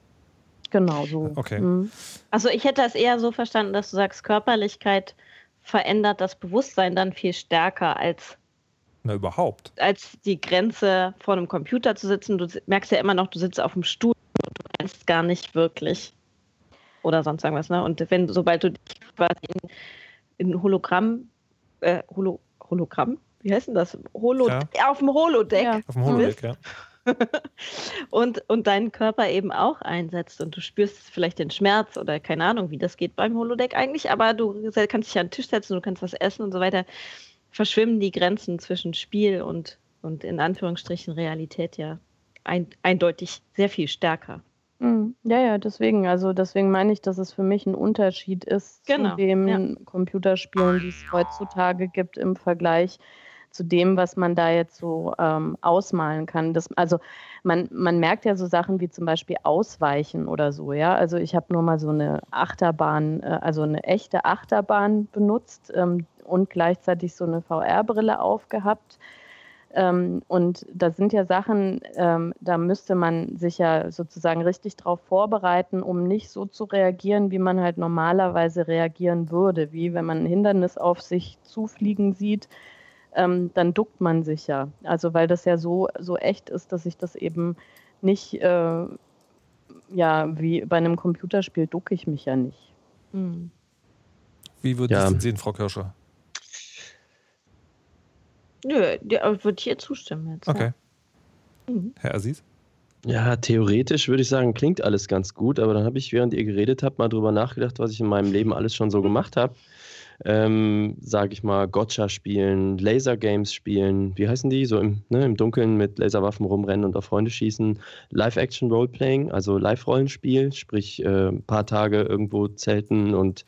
Genau so. Okay. Mhm. Also ich hätte das eher so verstanden, dass du sagst, Körperlichkeit verändert das Bewusstsein dann viel stärker als na, überhaupt. Als die Grenze vor einem Computer zu sitzen. Du merkst ja immer noch, du sitzt auf dem Stuhl und du meinst gar nicht wirklich. Oder sonst irgendwas, ne? Und wenn, sobald du dich quasi in in Hologramm, äh, Holo, Hologramm, wie heißt denn das? Holo, ja. auf dem Holodeck. Ja. Auf dem Holodeck, ja. *laughs* und, und deinen Körper eben auch einsetzt und du spürst vielleicht den Schmerz oder keine Ahnung, wie das geht beim Holodeck eigentlich, aber du kannst dich an den Tisch setzen, du kannst was essen und so weiter, verschwimmen die Grenzen zwischen Spiel und, und in Anführungsstrichen Realität ja ein, eindeutig sehr viel stärker. Mhm. Ja, ja, deswegen. Also deswegen meine ich, dass es für mich ein Unterschied ist Genau, zu den ja. Computerspielen, die es heutzutage gibt im Vergleich zu dem, was man da jetzt so ähm, ausmalen kann. Das, also man, man merkt ja so Sachen wie zum Beispiel Ausweichen oder so, ja. Also ich habe nur mal so eine Achterbahn, äh, also eine echte Achterbahn benutzt ähm, und gleichzeitig so eine VR-Brille aufgehabt. Ähm, und da sind ja Sachen, ähm, da müsste man sich ja sozusagen richtig drauf vorbereiten, um nicht so zu reagieren, wie man halt normalerweise reagieren würde. Wie wenn man ein Hindernis auf sich zufliegen sieht, ähm, dann duckt man sich ja. Also weil das ja so, so echt ist, dass ich das eben nicht, äh, ja, wie bei einem Computerspiel ducke ich mich ja nicht. Hm. Wie würden Ja. Sie es denn sehen, Frau Kirscher? Nö, der wird hier zustimmen jetzt. Okay. Mhm. Herr Aziz? Ja, theoretisch würde ich sagen, klingt alles ganz gut, aber dann habe ich, während ihr geredet habt, mal drüber nachgedacht, was ich in meinem Leben alles schon so gemacht habe. Ähm, sage ich mal, Gotcha spielen, Laser-Games spielen, wie heißen die? So im, ne, im Dunkeln mit Laserwaffen rumrennen und auf Freunde schießen. Live-Action-Roleplaying, also Live-Rollenspiel, sprich äh, ein paar Tage irgendwo zelten und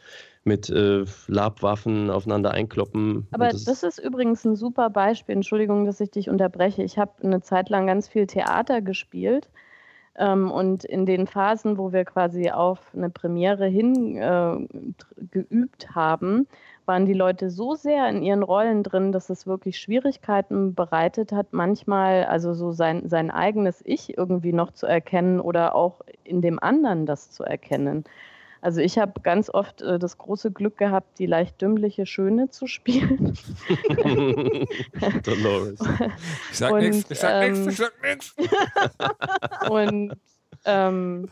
mit äh, Labwaffen aufeinander einkloppen. Aber Und das, ist übrigens ein super Beispiel. Entschuldigung, dass ich dich unterbreche. Ich habe eine Zeit lang ganz viel Theater gespielt. Ähm, und in den Phasen, wo wir quasi auf eine Premiere hin äh, geübt haben, waren die Leute so sehr in ihren Rollen drin, dass es wirklich Schwierigkeiten bereitet hat, manchmal also so sein, sein eigenes Ich irgendwie noch zu erkennen oder auch in dem anderen das zu erkennen. Also ich habe ganz oft äh, das große Glück gehabt, die leicht dümmliche Schöne zu spielen. *laughs* Dolores. Ich sag nichts, ich sag nichts, ähm, ich sag nichts. *laughs* Und ähm,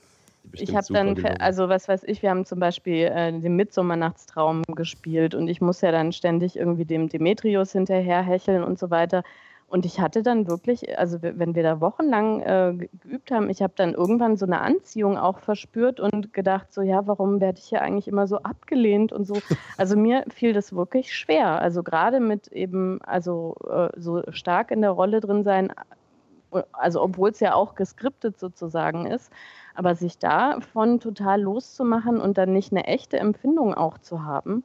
ich habe dann, also was weiß ich, wir haben zum Beispiel äh, den Mitsommernachtstraum gespielt und ich muss ja dann ständig irgendwie dem Demetrius hinterher hecheln und so weiter. Und ich hatte dann wirklich, also wenn wir da wochenlang äh, ge- geübt haben, ich habe dann irgendwann so eine Anziehung auch verspürt und gedacht, so ja, warum werde ich hier eigentlich immer so abgelehnt und so. *laughs* Also mir fiel das wirklich schwer. Also gerade mit eben, also äh, so stark in der Rolle drin sein, also obwohl es ja auch geskriptet sozusagen ist, aber sich davon total loszumachen und dann nicht eine echte Empfindung auch zu haben,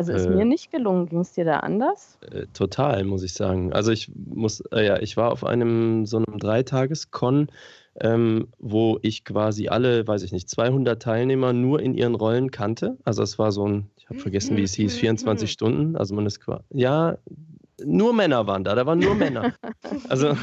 also ist Äh. mir nicht gelungen. Ging es dir da anders? Äh, Total, muss ich sagen. Also ich muss, äh, ja, ich war auf einem so einem Dreitages-Con, ähm, wo ich quasi alle, weiß ich nicht, 200 Teilnehmer nur in ihren Rollen kannte. Also es war so ein, ich habe vergessen, wie es hieß, 24 Stunden. Also man ist quasi, ja, nur Männer waren da, da waren nur Männer. Also,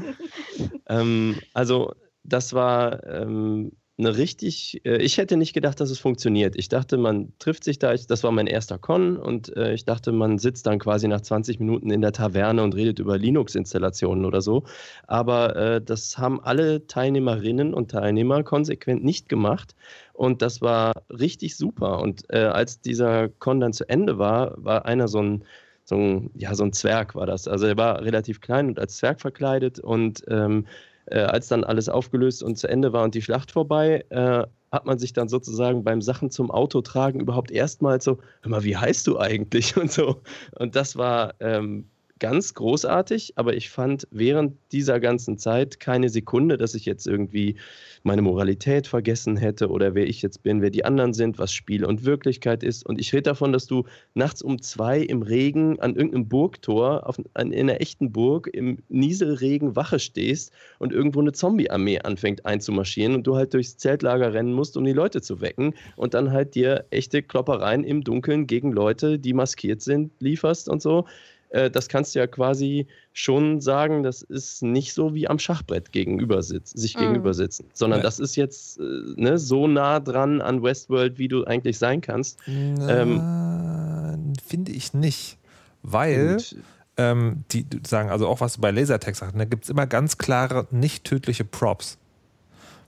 *laughs* ähm, also das war ähm, eine richtig, äh, ich hätte nicht gedacht, dass es funktioniert. Ich dachte, man trifft sich da, das war mein erster Con und äh, ich dachte, man sitzt dann quasi nach 20 Minuten in der Taverne und redet über Linux-Installationen oder so. Aber äh, das haben alle Teilnehmerinnen und Teilnehmer konsequent nicht gemacht. Und das war richtig super. Und als dieser Con dann zu Ende war, war einer so ein, so ein, ja, so ein Zwerg war das. Also er war relativ klein und als Zwerg verkleidet und ähm, äh, als dann alles aufgelöst und zu Ende war und die Schlacht vorbei, äh, hat man sich dann sozusagen beim Sachen zum Auto tragen überhaupt erstmal so, hör mal, wie heißt du eigentlich *laughs* und so. Und das war ähm, ganz großartig, aber ich fand während dieser ganzen Zeit keine Sekunde, dass ich jetzt irgendwie meine Moralität vergessen hätte oder wer ich jetzt bin, wer die anderen sind, was Spiel und Wirklichkeit ist. Und ich rede davon, dass du nachts um zwei im Regen an irgendeinem Burgtor auf, an, in einer echten Burg im Nieselregen Wache stehst und irgendwo eine Zombie-Armee anfängt einzumarschieren und du halt durchs Zeltlager rennen musst, um die Leute zu wecken und dann halt dir echte Kloppereien im Dunkeln gegen Leute, die maskiert sind, lieferst und so. Äh, Das kannst du ja quasi schon sagen, das ist nicht so wie am Schachbrett gegenüber sitzen, sich Mhm. gegenüber sitzen, sondern Ja. das ist jetzt äh, ne, so nah dran an Westworld, wie du eigentlich sein kannst. Na, Finde ich nicht. Weil Und ähm, die sagen, also auch was du bei Lasertag sagst, da gibt es immer ganz klare, nicht tödliche Props.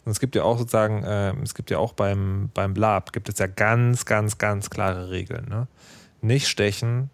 Und es gibt ja auch sozusagen, ähm, es gibt ja auch beim, beim Blab, gibt es ja ganz, ganz, ganz klare Regeln. Ne? Nicht stechen.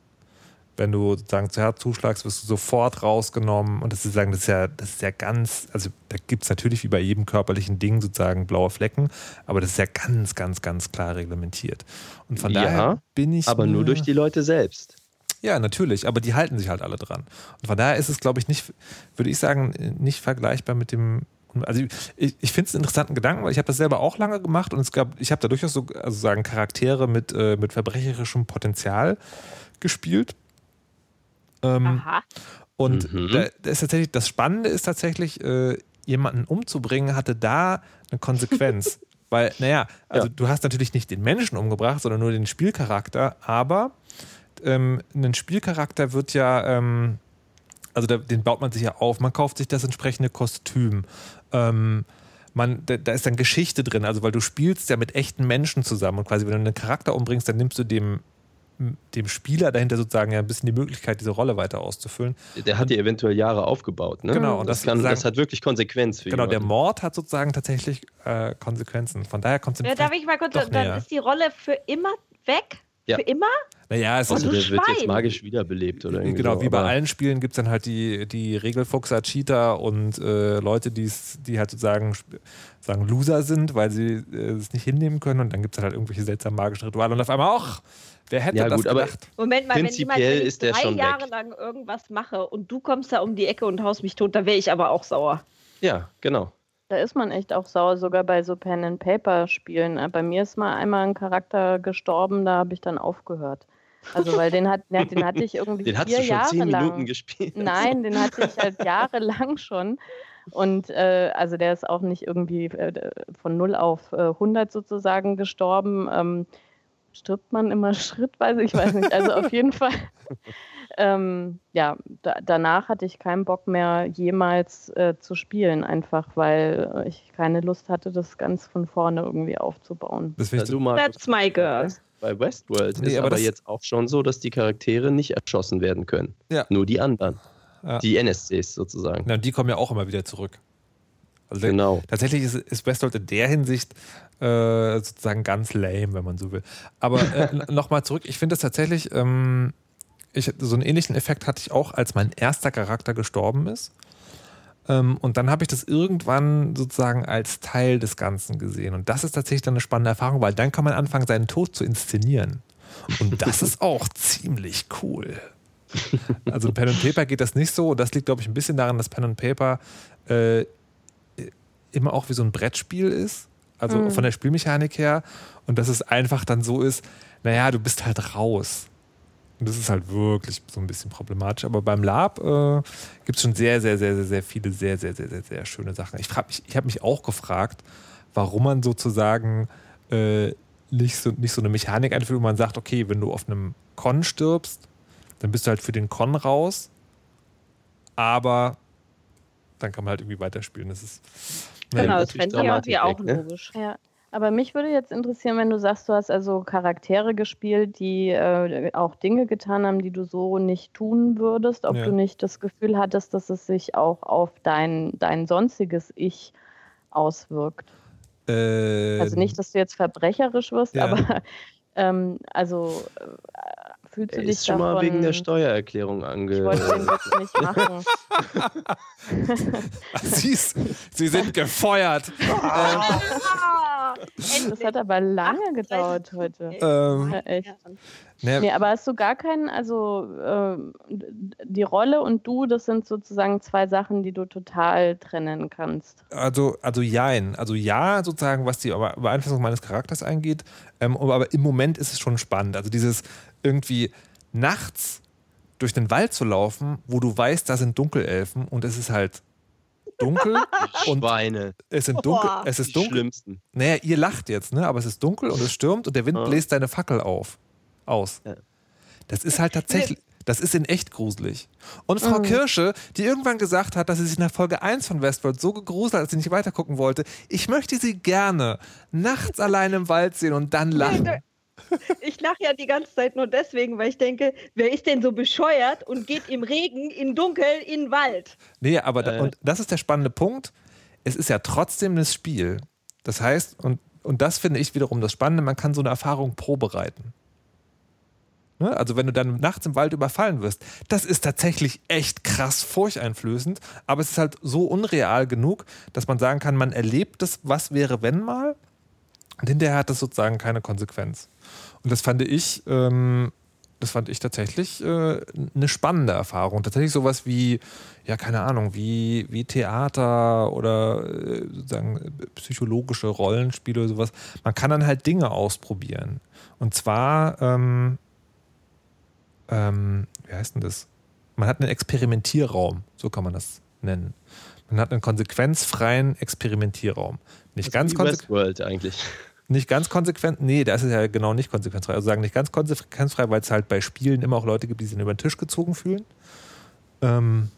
Wenn du sozusagen zu Herz zuschlagst, wirst du sofort rausgenommen. Und das ist, sagen, das ist ja, das ist ja ganz, also da gibt es natürlich wie bei jedem körperlichen Ding sozusagen blaue Flecken, aber das ist ja ganz, ganz, ganz klar reglementiert. Und von Ja, daher bin ich. aber nur durch die Leute selbst. ja, natürlich, aber die halten sich halt alle dran. Und von daher ist es, glaube ich, nicht, würde ich sagen, nicht vergleichbar mit dem, Also ich, ich finde es einen interessanten Gedanken, weil ich habe das selber auch lange gemacht und es gab, ich habe da durchaus so also sagen Charaktere mit, äh, mit verbrecherischem Potenzial gespielt. Ähm, Aha. und Mhm. da, da ist tatsächlich, das Spannende ist tatsächlich, äh, jemanden umzubringen, hatte da eine Konsequenz. *laughs* Weil, naja, also Ja. du hast natürlich nicht den Menschen umgebracht, sondern nur den Spielcharakter, aber ähm, ein Spielcharakter wird ja, ähm, also da, den baut man sich ja auf, man kauft sich das entsprechende Kostüm. Ähm, man, da, da ist dann Geschichte drin, also weil du spielst ja mit echten Menschen zusammen und quasi, wenn du einen Charakter umbringst, dann nimmst du dem, dem Spieler dahinter sozusagen ja ein bisschen die Möglichkeit, diese Rolle weiter auszufüllen. Der hat die eventuell Jahre aufgebaut. Ne? Genau, und das, das kann, sagen- das hat wirklich Konsequenz für Genau, der jemanden. Mord hat sozusagen tatsächlich äh, Konsequenzen. Von daher kommt es Ja, darf ich mal kurz, dann näher. ist die Rolle für immer weg? Ja. Für immer? Naja, es ist Also du der wird jetzt magisch wiederbelebt oder irgendwie genau, so, wie bei allen Spielen gibt es dann halt die, die Regelfuchser, Cheater und äh, Leute, die's, die halt sozusagen sagen Loser sind, weil sie äh, es nicht hinnehmen können und dann gibt es halt irgendwelche seltsamen magischen Rituale und auf einmal auch, wer hätte Ja, das gut, aber- gedacht? Moment mal, wenn Prinzipiell jemand wenn ich ist der drei schon weg. Jahre lang irgendwas mache und du kommst da um die Ecke und haust mich tot, dann wäre ich aber auch sauer. Ja, genau. Da ist man echt auch sauer, sogar bei so Pen-and-Paper-Spielen. Äh, Bei mir ist mal einmal ein Charakter gestorben, da habe ich dann aufgehört. Also, weil den, hat, den hatte ich irgendwie Den vier Jahre zehn lang. Minuten gespielt. Nein, den hatte ich halt jahrelang schon. Und äh, also der ist auch nicht irgendwie äh, von 0 auf äh, 100 sozusagen gestorben. Ähm, stirbt man immer *laughs* schrittweise? Ich weiß nicht. Also auf jeden Fall. Ähm, ja, da, danach hatte ich keinen Bock mehr, jemals äh, zu spielen, einfach weil ich keine Lust hatte, das ganz von vorne irgendwie aufzubauen. Das Ja, ich du, Markus, That's my girl. bei Westworld Nee, ist aber aber, das- jetzt auch schon so, dass die Charaktere nicht erschossen werden können. Ja. Nur die anderen. Ja. Die NSCs sozusagen. Na, und die kommen ja auch immer wieder zurück. Also Genau. Tatsächlich ist, ist Westworld in der Hinsicht äh, sozusagen ganz lame, wenn man so will. Aber äh, *laughs* nochmal zurück, ich finde es tatsächlich, ähm, ich, so einen ähnlichen Effekt hatte ich auch, als mein erster Charakter gestorben ist. Ähm, und dann habe ich das irgendwann sozusagen als Teil des Ganzen gesehen. Und das ist tatsächlich dann eine spannende Erfahrung, weil dann kann man anfangen, seinen Tod zu inszenieren. Und das *laughs* ist auch ziemlich cool. Also Pen and Paper geht das nicht so. Und das liegt, glaube ich, ein bisschen daran, dass Pen and Paper äh, immer auch wie so ein Brettspiel ist. Also Mhm. von der Spielmechanik her. Und dass es einfach dann so ist, naja, du bist halt raus. Und das ist halt wirklich so ein bisschen problematisch. Aber beim Lab äh, gibt es schon sehr, sehr, sehr, sehr, sehr viele sehr, sehr, sehr, sehr, sehr schöne Sachen. Ich, mich- ich habe mich auch gefragt, warum man sozusagen äh, nicht, so, nicht so eine Mechanik einführt, wo man sagt, okay, wenn du auf einem Con stirbst, dann bist du halt für den Con raus. Aber dann kann man halt irgendwie weiterspielen. Das ist. Genau, das fände ich irgendwie auch ne? logisch. Ja, aber mich würde jetzt interessieren, wenn du sagst, du hast also Charaktere gespielt, die äh, auch Dinge getan haben, die du so nicht tun würdest, ob Ja. du nicht das Gefühl hattest, dass es sich auch auf dein, dein sonstiges Ich auswirkt. Ähm, Also nicht, dass du jetzt verbrecherisch wirst, ja. aber *laughs* ähm, also äh, fühlst du Er dich ist schon davon... mal wegen der Steuererklärung ich ange. wollte den Witz nicht *laughs* machen. *laughs* Sie, ist, Sie sind gefeuert. Ah, Das hat aber lange gedauert heute. Ähm, Ja, echt. ne, Nee, aber hast du gar keinen, also ähm, die Rolle und du, das sind sozusagen zwei Sachen, die du total trennen kannst. Also, also jein. Also ja, sozusagen, was die Be- Beeinflussung meines Charakters angeht. Ähm, aber im Moment ist es schon spannend. Also dieses irgendwie nachts durch den Wald zu laufen, wo du weißt, da sind Dunkelelfen und es ist halt dunkel *laughs* und Schweine. es sind dunkel, Boah. es Die ist dunkel. schlimmsten. Naja, ihr lacht jetzt, ne? Aber es ist dunkel und es stürmt und der Wind Ja. bläst deine Fackel auf. Aus. Ja. Das ist halt tatsächlich. Das ist in echt gruselig. Und Frau Mhm. Kirsche, die irgendwann gesagt hat, dass sie sich nach Folge 1 von Westworld so gegruselt hat, dass sie nicht weitergucken wollte, ich möchte sie gerne nachts allein im Wald sehen und dann lachen. Ich lache ja die ganze Zeit nur deswegen, weil ich denke, wer ist denn so bescheuert und geht im Regen, in Dunkel, in den Wald? Nee, aber da, Äh. und das ist der spannende Punkt. Es ist ja trotzdem das Spiel. Das heißt, und, und das finde ich wiederum das Spannende, man kann so eine Erfahrung probereiten. Ne? Also wenn du dann nachts im Wald überfallen wirst, das ist tatsächlich echt krass furchteinflößend, aber es ist halt so unreal genug, dass man sagen kann, man erlebt das, was wäre, wenn mal, und hinterher hat das sozusagen keine Konsequenz. Und das fand ich ähm, das fand ich tatsächlich äh, eine spannende Erfahrung. Tatsächlich sowas wie, ja, keine Ahnung, wie, wie Theater oder äh, sozusagen psychologische Rollenspiele oder sowas. Man kann dann halt Dinge ausprobieren. Und zwar, ähm, ähm, wie heißt denn das? Man hat einen Experimentierraum, so kann man das nennen. Man hat einen konsequenzfreien Experimentierraum. Nicht ganz konsequent. eigentlich. Nicht ganz konsequent, nee, da ist ja genau nicht konsequenzfrei. Also sagen nicht ganz konsequenzfrei, weil es halt bei Spielen immer auch Leute gibt, die sich über den Tisch gezogen fühlen. Ähm,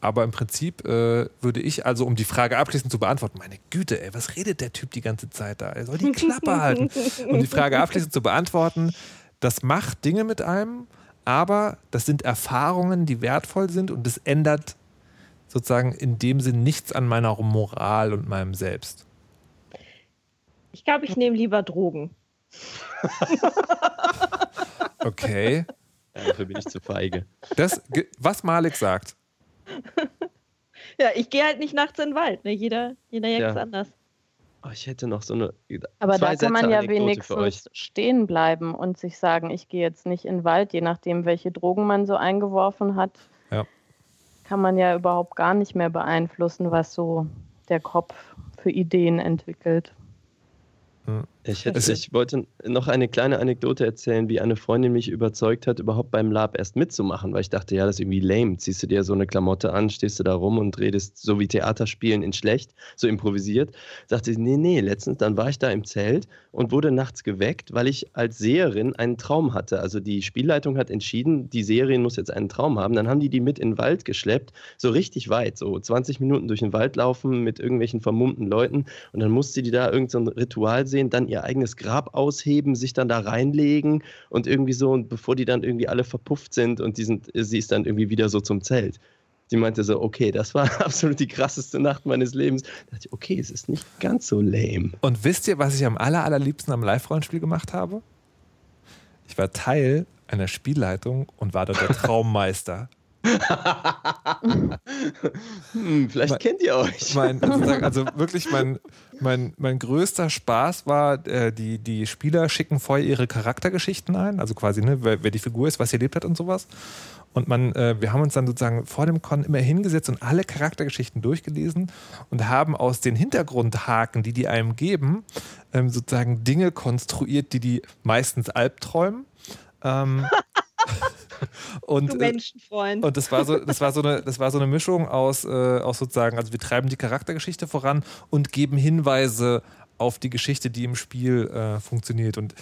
aber im Prinzip äh, würde ich, also um die Frage abschließend zu beantworten, meine Güte, ey, was redet der Typ die ganze Zeit da? Er soll die Klappe halten. Um die Frage abschließend zu beantworten, das macht Dinge mit einem, aber das sind Erfahrungen, die wertvoll sind und das ändert sozusagen in dem Sinn nichts an meiner Moral und meinem Selbst. Ich glaube, ich nehme lieber Drogen. *laughs* okay. Ja, dafür bin ich zu feige. Das, was Malik sagt. ja, ich gehe halt nicht nachts in den Wald. Ne? Jeder, jeder ja. ist anders. Oh, ich hätte noch so eine. Aber da kann man ja Anekdote wenigstens stehen bleiben und sich sagen, ich gehe jetzt nicht in den Wald, je nachdem, welche Drogen man so eingeworfen hat. Ja. Kann man ja überhaupt gar nicht mehr beeinflussen, was so der Kopf für Ideen entwickelt. Mm. Ich, hätte, ich wollte noch eine kleine Anekdote erzählen, wie eine Freundin mich überzeugt hat, überhaupt beim Lab erst mitzumachen, weil ich dachte, ja, das ist irgendwie lame. Ziehst du dir so eine Klamotte an, stehst du da rum und redest so wie Theaterspielen in schlecht, so improvisiert. Dachte ich, nee, nee, letztens, dann war ich da im Zelt und wurde nachts geweckt, weil ich als Seherin einen Traum hatte. Also die Spielleitung hat entschieden, die Seherin muss jetzt einen Traum haben. Dann haben die die mit in den Wald geschleppt, so richtig weit, so 20 Minuten durch den Wald laufen mit irgendwelchen vermummten Leuten und dann musste die da irgendein so Ritual sehen, dann ihr eigenes Grab ausheben, sich dann da reinlegen und irgendwie so, und bevor die dann irgendwie alle verpufft sind und die sind, sie ist dann irgendwie wieder so zum Zelt. Die meinte so, okay, das war *laughs* absolut die krasseste Nacht meines Lebens. Da dachte ich, okay, es ist nicht ganz so lame. Und wisst ihr, was ich am aller, allerliebsten am Live-Rollenspiel gemacht habe? Ich war Teil einer Spielleitung und war dort der *laughs* Traummeister. *laughs* hm, vielleicht mein, kennt ihr euch. Mein, *laughs* also wirklich, mein, mein, mein größter Spaß war, äh, die, die Spieler schicken vorher ihre Charaktergeschichten ein, also quasi, ne, wer, wer die Figur ist, was sie erlebt hat und sowas. Und man, äh, wir haben uns dann sozusagen vor dem Con immer hingesetzt und alle Charaktergeschichten durchgelesen und haben aus den Hintergrundhaken, die die einem geben, ähm, sozusagen Dinge konstruiert, die die meistens Albträumen. Ähm, *laughs* und, du Menschenfreund. Und das war so, das war so eine, das war so eine Mischung aus, äh, aus sozusagen, also wir treiben die Charaktergeschichte voran und geben Hinweise auf die Geschichte, die im Spiel äh, funktioniert. Und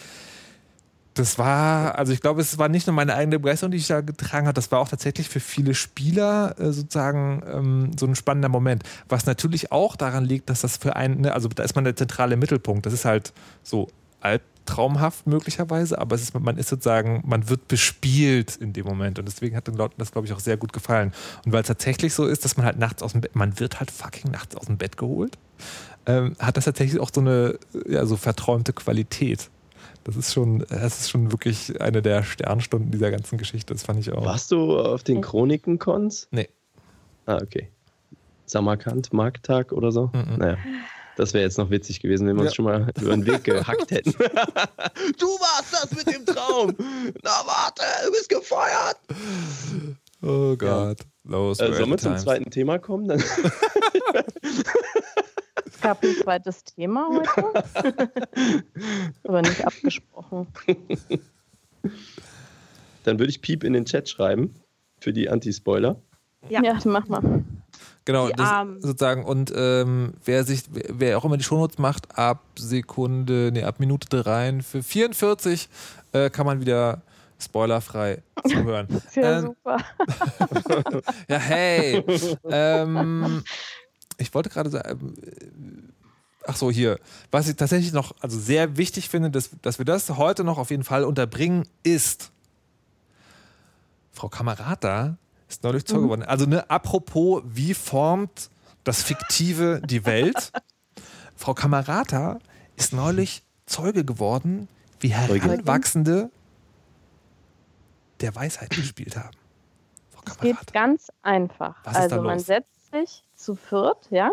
das war, also ich glaube, es war nicht nur meine eigene Begeisterung, die ich da getragen habe, das war auch tatsächlich für viele Spieler äh, sozusagen ähm, so ein spannender Moment. Was natürlich auch daran liegt, dass das für einen, ne, also da ist man der zentrale Mittelpunkt. Das ist halt so alt traumhaft möglicherweise, aber es ist, man ist sozusagen, man wird bespielt in dem Moment und deswegen hat den Leuten das, glaube ich, auch sehr gut gefallen. Und weil es tatsächlich so ist, dass man halt nachts aus dem Bett, man wird halt fucking nachts aus dem Bett geholt, ähm, hat das tatsächlich auch so eine, ja, so verträumte Qualität. Das ist schon, das ist schon wirklich eine der Sternstunden dieser ganzen Geschichte. Das fand ich auch. Warst du auf den Chroniken-Cons? Nee. Ah, okay. Samarkand, Markttag oder so? Mhm. Naja. Das wäre jetzt noch witzig gewesen, wenn wir ja. uns schon mal über den Weg gehackt *laughs* hätten. du warst das mit dem Traum. Na warte, du bist gefeuert. Oh Gott. Ja. Los, äh, sollen wir zum zweiten Thema kommen? Dann es gab ein zweites Thema heute. *laughs* Aber nicht abgesprochen. Dann würde ich Piep in den Chat schreiben für die Anti-Spoiler. Ja. ja, mach mal. Genau, das, sozusagen. Und ähm, wer sich, wer auch immer die Shownotes macht, ab Sekunde, nee, ab Minute 3 für 44 äh, kann man wieder spoilerfrei zuhören. *laughs* Ja, ähm, super. *laughs* ja, hey. ähm, ich wollte gerade sagen, ach so, hier. Was ich tatsächlich noch also sehr wichtig finde, dass, dass wir das heute noch auf jeden Fall unterbringen, ist, Frau Kamerata ist neulich Zeuge mhm. geworden. Also, ne, apropos, wie formt das Fiktive die Welt? *laughs* Frau Kamerata ist neulich Zeuge geworden, wie Heranwachsende der Weisheit gespielt haben. Es geht ganz einfach. also man setzt sich zu viert, ja,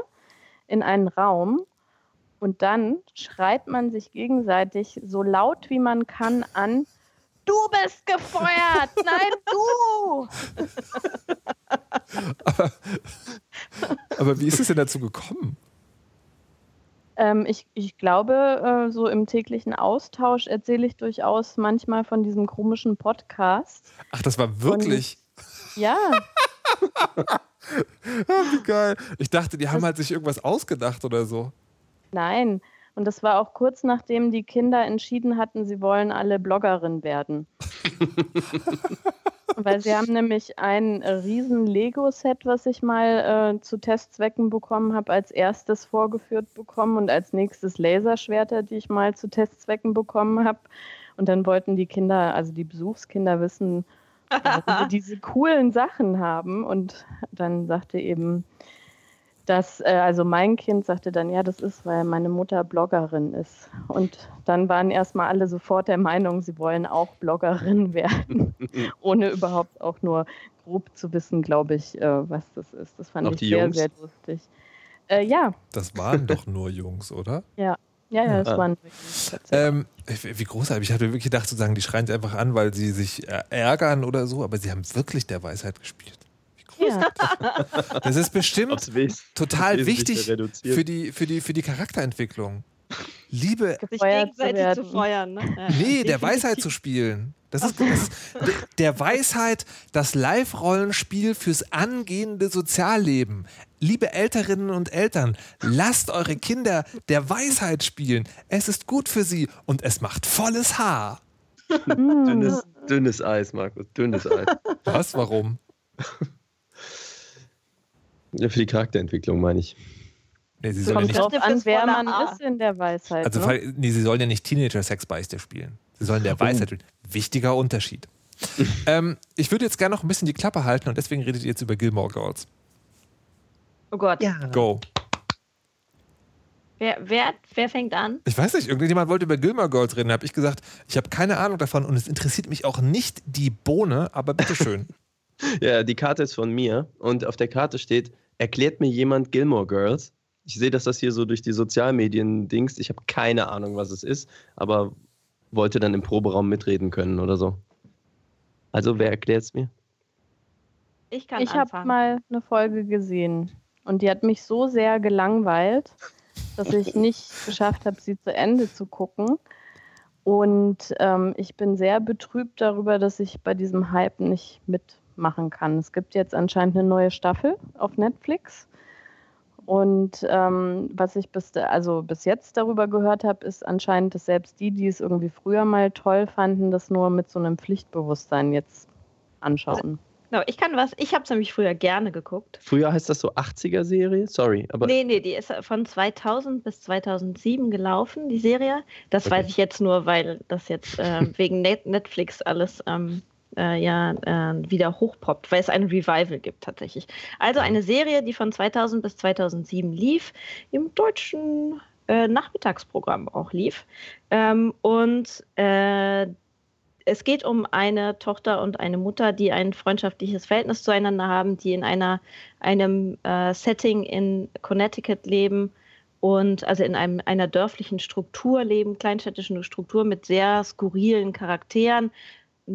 in einen Raum und dann schreit man sich gegenseitig so laut wie man kann an, Du bist gefeuert! Nein, du! aber, aber wie ist es denn dazu gekommen? Ähm, ich, ich glaube, äh, so im täglichen Austausch erzähle ich durchaus manchmal von diesem komischen Podcast. Ach, das war wirklich. Und, ja. *laughs* wie geil. Ich dachte, die haben halt sich irgendwas ausgedacht oder so. Nein, und das war auch kurz nachdem die Kinder entschieden hatten, sie wollen alle Bloggerin werden. *laughs* Weil sie haben nämlich ein riesen Lego-Set, was ich mal äh, zu Testzwecken bekommen habe, als erstes vorgeführt bekommen und als nächstes Laserschwerter, die ich mal zu Testzwecken bekommen habe. Und dann wollten die Kinder, also die Besuchskinder wissen, warum wir *laughs* diese coolen Sachen haben. Und dann sagte eben dass, äh, also mein Kind sagte dann, ja, das ist, weil meine Mutter Bloggerin ist. Und dann waren erstmal alle sofort der Meinung, sie wollen auch Bloggerin *laughs* werden, *laughs* ohne überhaupt auch nur grob zu wissen, glaube ich, äh, was das ist. Das fand Auch ich sehr, Jungs? sehr lustig. Äh, ja, Das waren doch nur Jungs, oder? *laughs* ja, ja, ja, das Ah. waren wirklich. Ähm, wie großartig. Ich hatte wirklich gedacht, sozusagen, die schreien es einfach an, weil sie sich äh, ärgern oder so, aber sie haben wirklich der Weisheit gespielt. Ja. *laughs* Das ist bestimmt total wichtig für die, für, die, für die Charakterentwicklung. Liebe, Sich zu gegenseitig zu werden. feuern. Ne? Ja, nee, der. Weisheit zu spielen. Das ist, das ist der Weisheit das Live-Rollenspiel fürs angehende Sozialleben. Liebe Älterinnen und Eltern, lasst eure Kinder der Weisheit spielen. Es ist gut für sie und es macht volles Haar. Hm. Dünnes, dünnes Eis, Markus, dünnes Eis. Was? Warum? Ja, für die Charakterentwicklung meine ich. Nee, sie sollen ja Kommt nicht, drauf an, wer man A. ist in der Weisheit. also, ne? nee, sie sollen ja nicht Teenager-Sexbeichte spielen. Sie sollen der Weisheit spielen. Wichtiger Unterschied. *laughs* ähm, ich würde jetzt gerne noch ein bisschen die Klappe halten und deswegen redet ihr jetzt über Gilmore Girls. Oh Gott. Go. Wer, wer, wer fängt an? Ich weiß nicht, irgendjemand wollte über Gilmore Girls reden. Da habe ich gesagt, ich habe keine Ahnung davon und es interessiert mich auch nicht die Bohne, aber bitteschön. *laughs* Ja, die Karte ist von mir und auf der Karte steht, erklärt mir jemand Gilmore Girls. Ich sehe, dass das hier so durch die Sozialmedien dingst. Ich habe keine Ahnung, was es ist, aber wollte dann im Proberaum mitreden können oder so. Also, wer erklärt es mir? Ich kann Ich habe mal eine Folge gesehen und die hat mich so sehr gelangweilt, dass ich nicht *laughs* geschafft habe, sie zu Ende zu gucken. Und ähm, ich bin sehr betrübt darüber, dass ich bei diesem Hype nicht mitmachen kann. Es gibt jetzt anscheinend eine neue Staffel auf Netflix. Und ähm, was ich bis, also bis jetzt darüber gehört habe, ist anscheinend, dass selbst die, die es irgendwie früher mal toll fanden, das nur mit so einem Pflichtbewusstsein jetzt anschauen. Genau, ich kann was. Ich habe es nämlich früher gerne geguckt. Früher heißt das so 80er-Serie? Sorry, aber Nee, nee, die ist von 2000 bis 2007 gelaufen, die Serie. Das Okay. weiß ich jetzt nur, weil das jetzt äh, wegen Net Netflix alles ähm, äh, ja äh, wieder hochpoppt, weil es ein Revival gibt tatsächlich. Also eine Serie, die von 2000 bis 2007 lief, im deutschen äh, Nachmittagsprogramm auch lief. Ähm, und äh, es geht um eine Tochter und eine Mutter, die ein freundschaftliches Verhältnis zueinander haben, die in einer, einem äh, Setting in Connecticut leben und also in einem, einer dörflichen Struktur leben, kleinstädtischen Struktur mit sehr skurrilen Charakteren,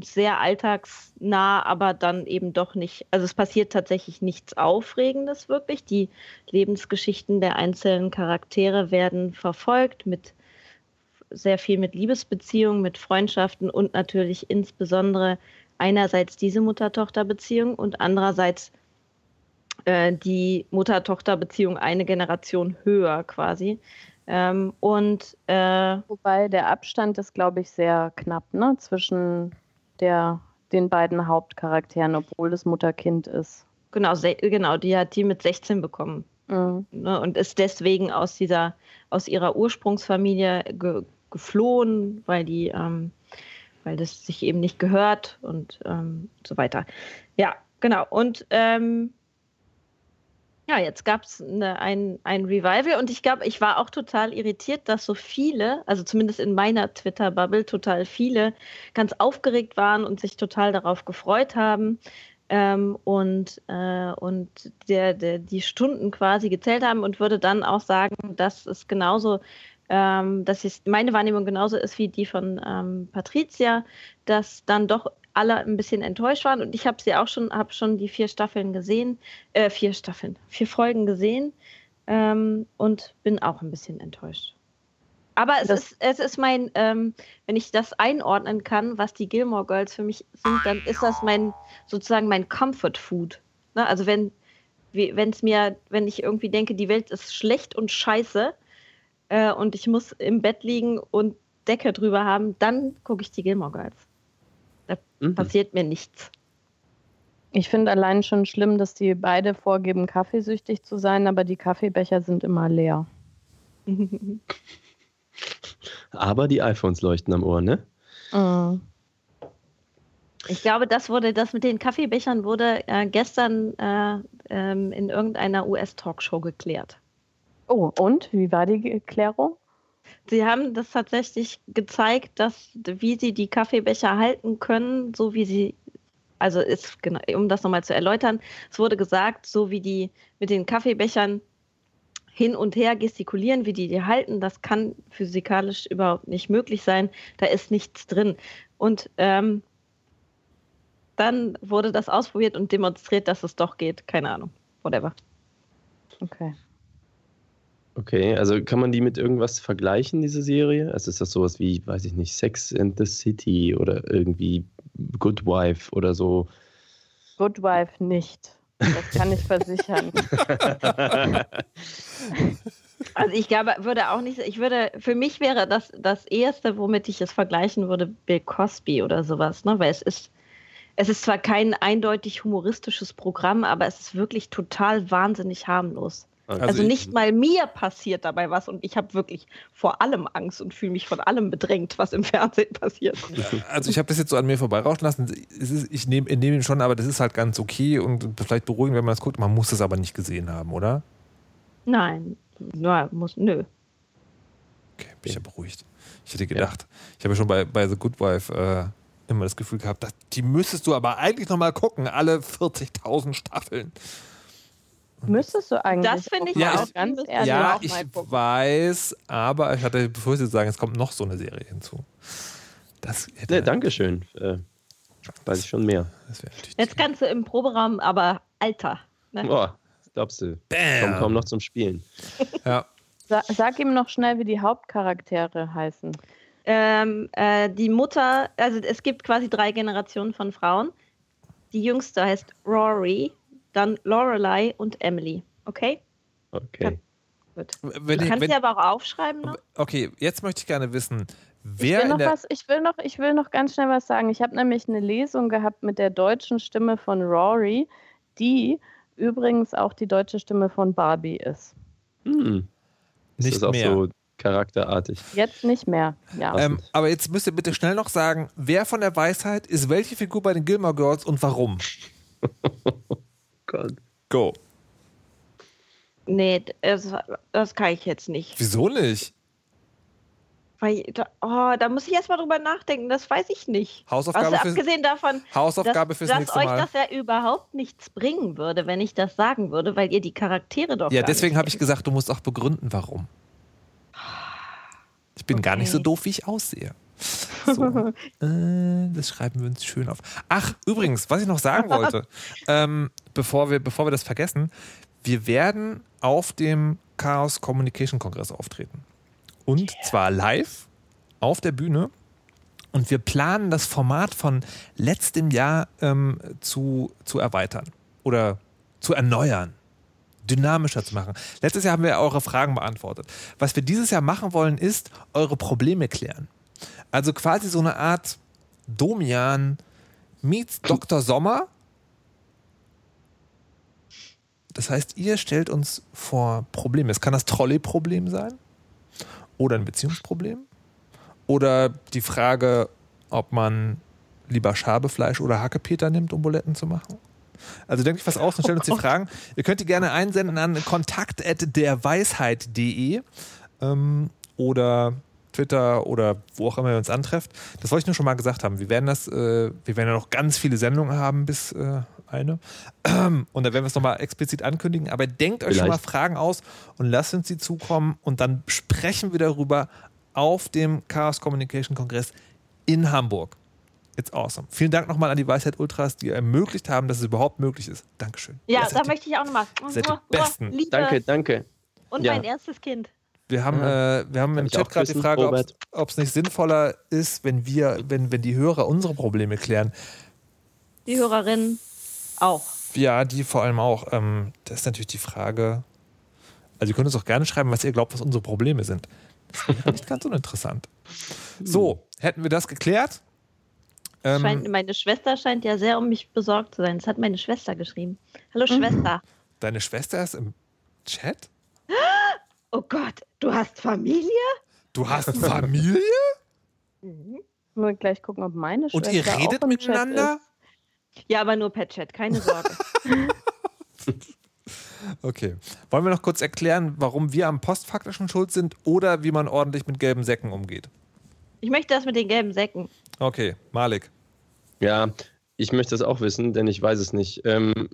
sehr alltagsnah, aber dann eben doch nicht. Also es passiert tatsächlich nichts Aufregendes wirklich. Die Lebensgeschichten der einzelnen Charaktere werden verfolgt mit sehr viel mit Liebesbeziehungen, mit Freundschaften und natürlich insbesondere einerseits diese Mutter-Tochter-Beziehung und andererseits äh, die Mutter-Tochter-Beziehung eine Generation höher quasi. Ähm, und äh, Wobei der Abstand ist, glaube ich, sehr knapp ne? zwischen der, den beiden Hauptcharakteren, obwohl das Mutter-Kind ist. genau, genau, die hat die mit 16 bekommen. Mhm. ne, und ist deswegen aus dieser, aus ihrer Ursprungsfamilie ge geflohen, weil die, ähm, weil das sich eben nicht gehört und ähm, so weiter. Ja, genau. Und ähm, ja, jetzt gab es ein, ein Revival und ich glaube, ich war auch total irritiert, dass so viele, also zumindest in meiner Twitter-Bubble, total viele ganz aufgeregt waren und sich total darauf gefreut haben ähm, und, äh, und der, der, die Stunden quasi gezählt haben und würde dann auch sagen, dass es genauso ähm, dass es meine Wahrnehmung genauso ist wie die von ähm, Patricia, dass dann doch alle ein bisschen enttäuscht waren. Und ich habe sie auch schon, habe schon die vier Staffeln gesehen, äh, vier Staffeln, vier Folgen gesehen ähm, und bin auch ein bisschen enttäuscht. Aber es ist, es ist mein, ähm, wenn ich das einordnen kann, was die Gilmore Girls für mich sind, dann ist das mein, sozusagen mein Comfort Food. Ne? Also wenn wenn es mir, wenn ich irgendwie denke, die Welt ist schlecht und scheiße äh, und ich muss im Bett liegen und Decke drüber haben, dann gucke ich die Gilmore Girls. Mhm. passiert mir nichts. Ich finde allein schon schlimm, dass die beide vorgeben, kaffeesüchtig zu sein, aber die Kaffeebecher sind immer leer. *laughs* aber die iPhones leuchten am Ohr, ne? Mhm. Ich glaube, das wurde, das mit den Kaffeebechern wurde äh, gestern äh, ähm, in irgendeiner US-Talkshow geklärt. Oh, und wie war die Klärung? Sie haben das tatsächlich gezeigt, dass wie sie die Kaffeebecher halten können, so wie sie, also ist, um das nochmal zu erläutern, es wurde gesagt, so wie die mit den Kaffeebechern hin und her gestikulieren, wie die die halten, das kann physikalisch überhaupt nicht möglich sein. Da ist nichts drin. Und ähm, dann wurde das ausprobiert und demonstriert, dass es doch geht. Keine Ahnung. Whatever. Okay. Okay, also kann man die mit irgendwas vergleichen, diese Serie? Also ist das sowas wie, weiß ich nicht, Sex and the City oder irgendwie Good Wife oder so? Good Wife nicht. Das kann ich versichern. *laughs* also ich glaube, würde auch nicht, ich würde, für mich wäre das das erste, womit ich es vergleichen würde, Bill Cosby oder sowas, ne? Weil es ist, es ist zwar kein eindeutig humoristisches Programm, aber es ist wirklich total wahnsinnig harmlos. Also, also nicht ich, mal mir passiert dabei was und ich habe wirklich vor allem Angst und fühle mich von allem bedrängt, was im Fernsehen *laughs* passiert. Also ich habe das jetzt so an mir vorbeirauschen lassen. Ist, ich nehme nehm ihn schon, aber das ist halt ganz okay und vielleicht beruhigend, wenn man das guckt. Man muss es aber nicht gesehen haben, oder? Nein, ja, muss, nö. Okay, bin ich ja beruhigt. Ich hätte gedacht, ja. ich habe ja schon bei, bei The Good Wife äh, immer das Gefühl gehabt, dass, die müsstest du aber eigentlich nochmal gucken, alle 40.000 Staffeln. Müsstest du eigentlich. Das finde ich ja, auch ganz ehrlich. Ja, ich weiß, aber ich hatte befürchtet zu sagen, es kommt noch so eine Serie hinzu. Das hätte nee, Dankeschön. Äh, weiß ich schon mehr. Jetzt kannst du im Proberaum, aber Alter. Ne? Boah, glaubst du. Bam. Kommt kaum noch zum Spielen. *laughs* ja. Sa sag ihm noch schnell, wie die Hauptcharaktere heißen. Ähm, äh, die Mutter, also es gibt quasi drei Generationen von Frauen. Die jüngste heißt Rory, dann Lorelei und Emily. Okay? Okay. Ja, gut. Wenn du kannst sie aber auch aufschreiben noch. Okay, jetzt möchte ich gerne wissen, wer ich will, noch was, ich will noch, ich will noch ganz schnell was sagen. Ich habe nämlich eine Lesung gehabt mit der deutschen Stimme von Rory, die übrigens auch die deutsche Stimme von Barbie ist. Hm. Ist Nicht das auch mehr. so charakterartig? Jetzt nicht mehr, ja. Ähm, aber jetzt müsst ihr bitte schnell noch sagen, wer von der Weisheit ist welche Figur bei den Gilmore Girls und warum? *laughs* Gott. Go. Nee, das, das kann ich jetzt nicht. Wieso nicht? Weil, oh, da muss ich erstmal drüber nachdenken, das weiß ich nicht. Hausaufgabe also, abgesehen davon, Hausaufgabe dass, fürs dass nächste euch Mal. das ja überhaupt nichts bringen würde, wenn ich das sagen würde, weil ihr die Charaktere doch. Ja, deswegen habe ich gesagt, du musst auch begründen, warum. Ich bin okay. gar nicht so doof, wie ich aussehe. So. *laughs* äh, das schreiben wir uns schön auf. Ach, übrigens, was ich noch sagen wollte, *laughs* ähm, bevor, wir, bevor wir das vergessen, wir werden auf dem Chaos Communication Kongress auftreten. Und yeah. zwar live auf der Bühne. Und wir planen das Format von letztem Jahr ähm, zu, zu erweitern oder zu erneuern dynamischer zu machen. Letztes Jahr haben wir eure Fragen beantwortet. Was wir dieses Jahr machen wollen, ist eure Probleme klären. Also quasi so eine Art Domian meets Dr. Sommer. Das heißt, ihr stellt uns vor Probleme. Es kann das Trolley-Problem sein oder ein Beziehungsproblem oder die Frage, ob man lieber Schabefleisch oder Hackepeter nimmt, um Buletten zu machen. Also denkt euch was aus und stellt uns die Fragen. Ihr könnt die gerne einsenden an kontakt.derweisheit.de ähm, oder Twitter oder wo auch immer ihr uns antrefft. Das wollte ich nur schon mal gesagt haben. Wir werden das, äh, wir werden ja noch ganz viele Sendungen haben bis äh, eine. *clears throat* Und da werden wir es nochmal explizit ankündigen. Aber denkt euch schon mal. Fragen aus und lasst uns sie zukommen und dann sprechen wir darüber auf dem Chaos Communication Kongress in Hamburg. It's awesome. Vielen Dank nochmal an die Weisheit Ultras, die ermöglicht haben, dass es überhaupt möglich ist. Dankeschön. Ja, da möchte ich auch nochmal. seid die Besten. Liebe Danke, danke. Und Ja. mein erstes Kind. Wir haben, äh, wir haben im Chat gerade die Frage, ob es nicht sinnvoller ist, wenn wir, wenn, wenn die Hörer unsere Probleme klären. Die Hörerin auch. Ja, die vor allem auch. Ähm, das ist natürlich die Frage. Also ihr könnt uns auch gerne schreiben, was ihr glaubt, was unsere Probleme sind. Das ist nicht ganz uninteressant. So, hätten wir das geklärt? Ähm, Scheint, meine Schwester scheint ja sehr um mich besorgt zu sein. Das hat meine Schwester geschrieben. Hallo Schwester. deine Schwester ist im Chat? *gasps* Oh Gott, du hast Familie? Du hast Familie? Nur gleich gucken, ob meine Schwester Und ihr redet auch im Chat miteinander? Ja, aber nur per Chat, keine Sorge. *laughs* Okay. Wollen wir noch kurz erklären, warum wir am postfaktischen schuld sind oder wie man ordentlich mit gelben Säcken umgeht? Ich möchte das mit den gelben Säcken. Okay, Malik. Ja, ich möchte das auch wissen, denn ich weiß es nicht. Ähm,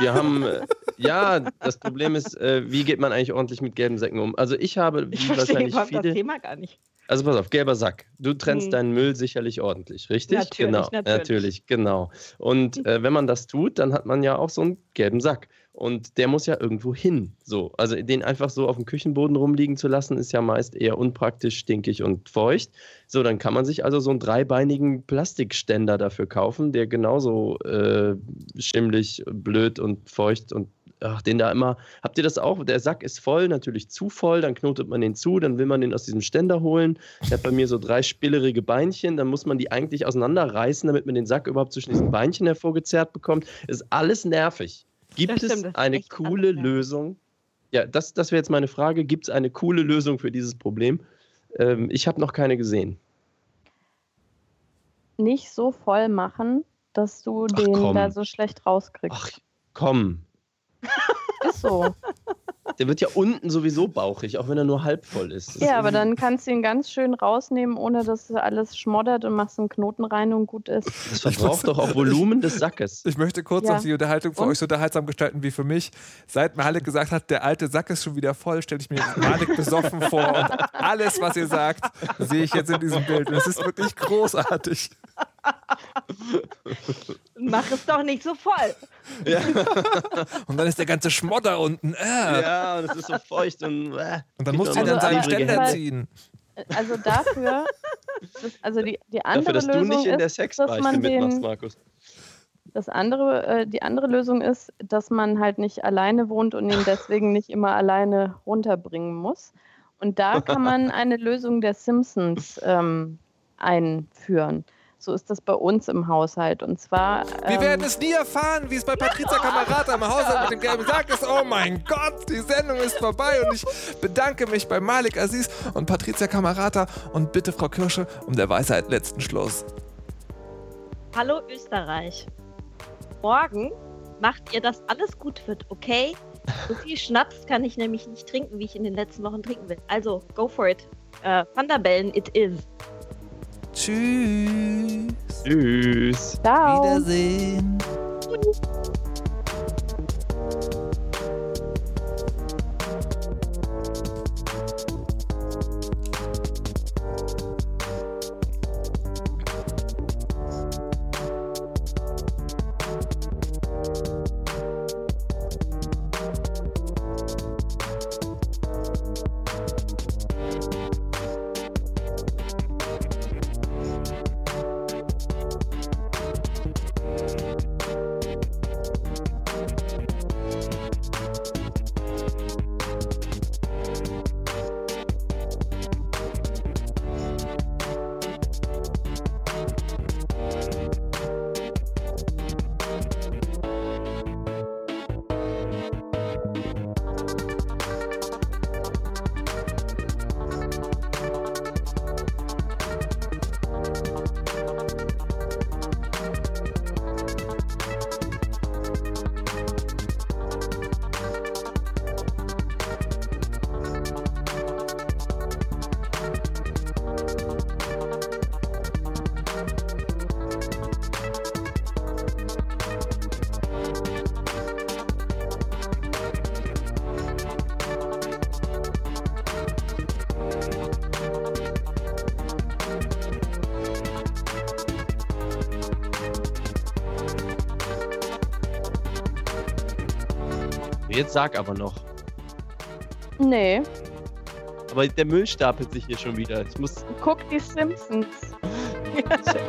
wir haben, äh, ja, das Problem ist, äh, wie geht man eigentlich ordentlich mit gelben Säcken um? Also ich habe, Ich verstehe wahrscheinlich überhaupt das viele, Thema gar nicht. also pass auf, gelber Sack. Du trennst Hm. deinen Müll sicherlich ordentlich, richtig? Natürlich, genau, natürlich. genau. Und äh, wenn man das tut, dann hat man ja auch so einen gelben Sack. Und der muss ja irgendwo hin. So. Also den einfach so auf dem Küchenboden rumliegen zu lassen, ist ja meist eher unpraktisch, stinkig und feucht. So, dann kann man sich also so einen dreibeinigen Plastikständer dafür kaufen, der genauso äh, schimmlig, blöd und feucht und ach, den da immer. Habt ihr das auch? Der Sack ist voll, natürlich zu voll, dann knotet man den zu, dann will man den aus diesem Ständer holen. Der hat bei mir so drei spillerige Beinchen, dann muss man die eigentlich auseinanderreißen, damit man den Sack überhaupt zwischen diesen Beinchen hervorgezerrt bekommt. Ist alles nervig. Gibt stimmt, es eine coole nervig. Lösung? Ja, das, das wäre jetzt meine Frage. Gibt es eine coole Lösung für dieses Problem? Ähm, ich habe noch keine gesehen. Nicht so voll machen, dass du Ach, den komm. da so schlecht rauskriegst. Ach, komm. Ist so. *laughs* Der wird ja unten sowieso bauchig, auch wenn er nur halb voll ist. Das ist ja, aber irgendwie- dann kannst du ihn ganz schön rausnehmen, ohne dass alles schmoddert und machst einen Knoten rein und gut ist. Das verbraucht doch auch Volumen *laughs* des Sackes. Ich möchte kurz Ja. noch die Unterhaltung für Und? euch so unterhaltsam gestalten wie für mich. Seit Malik gesagt hat, der alte Sack ist schon wieder voll, stelle ich mir jetzt Malik besoffen vor. Und *laughs* alles, was ihr sagt, sehe ich jetzt in diesem Bild. Und es ist wirklich großartig. Mach es doch nicht so voll. *laughs* Und dann ist der ganze Schmodder unten. Äh. Ja, und es ist so feucht und. Äh, Und dann muss sie Also, dann seinen Ständer ziehen. Also dafür, das, also die, die andere Dafür, dass du Lösung nicht in der ist, dass Sexbeichte man mitmachst, den, Markus. das andere, äh, die andere Lösung ist, dass man halt nicht alleine wohnt und ihn deswegen nicht immer alleine runterbringen muss. Und da kann man *laughs* eine Lösung der Simpsons ähm, einführen. So ist das bei uns im Haushalt. Und zwar. Wir ähm, werden es nie erfahren, wie es bei Patrizia Kamerata im Haushalt mit dem gelben Sack ist. Oh mein Gott, die Sendung ist vorbei und ich bedanke mich bei Malik Aziz und Patrizia Kamerata und bitte Frau Kirsche um der Weisheit letzten Schluss. Hallo Österreich. Morgen macht ihr, dass alles gut wird, okay? So viel *laughs* Schnaps kann ich nämlich nicht trinken, wie ich in den letzten Wochen trinken will. Also, go for it. Äh, Thunderbellen, it is. Tschüss. Tschüss. Ciao. Wiedersehen. Sag aber noch. Nee, Aber der Müll stapelt sich hier schon wieder. Ich muss. guck die Simpsons. *laughs*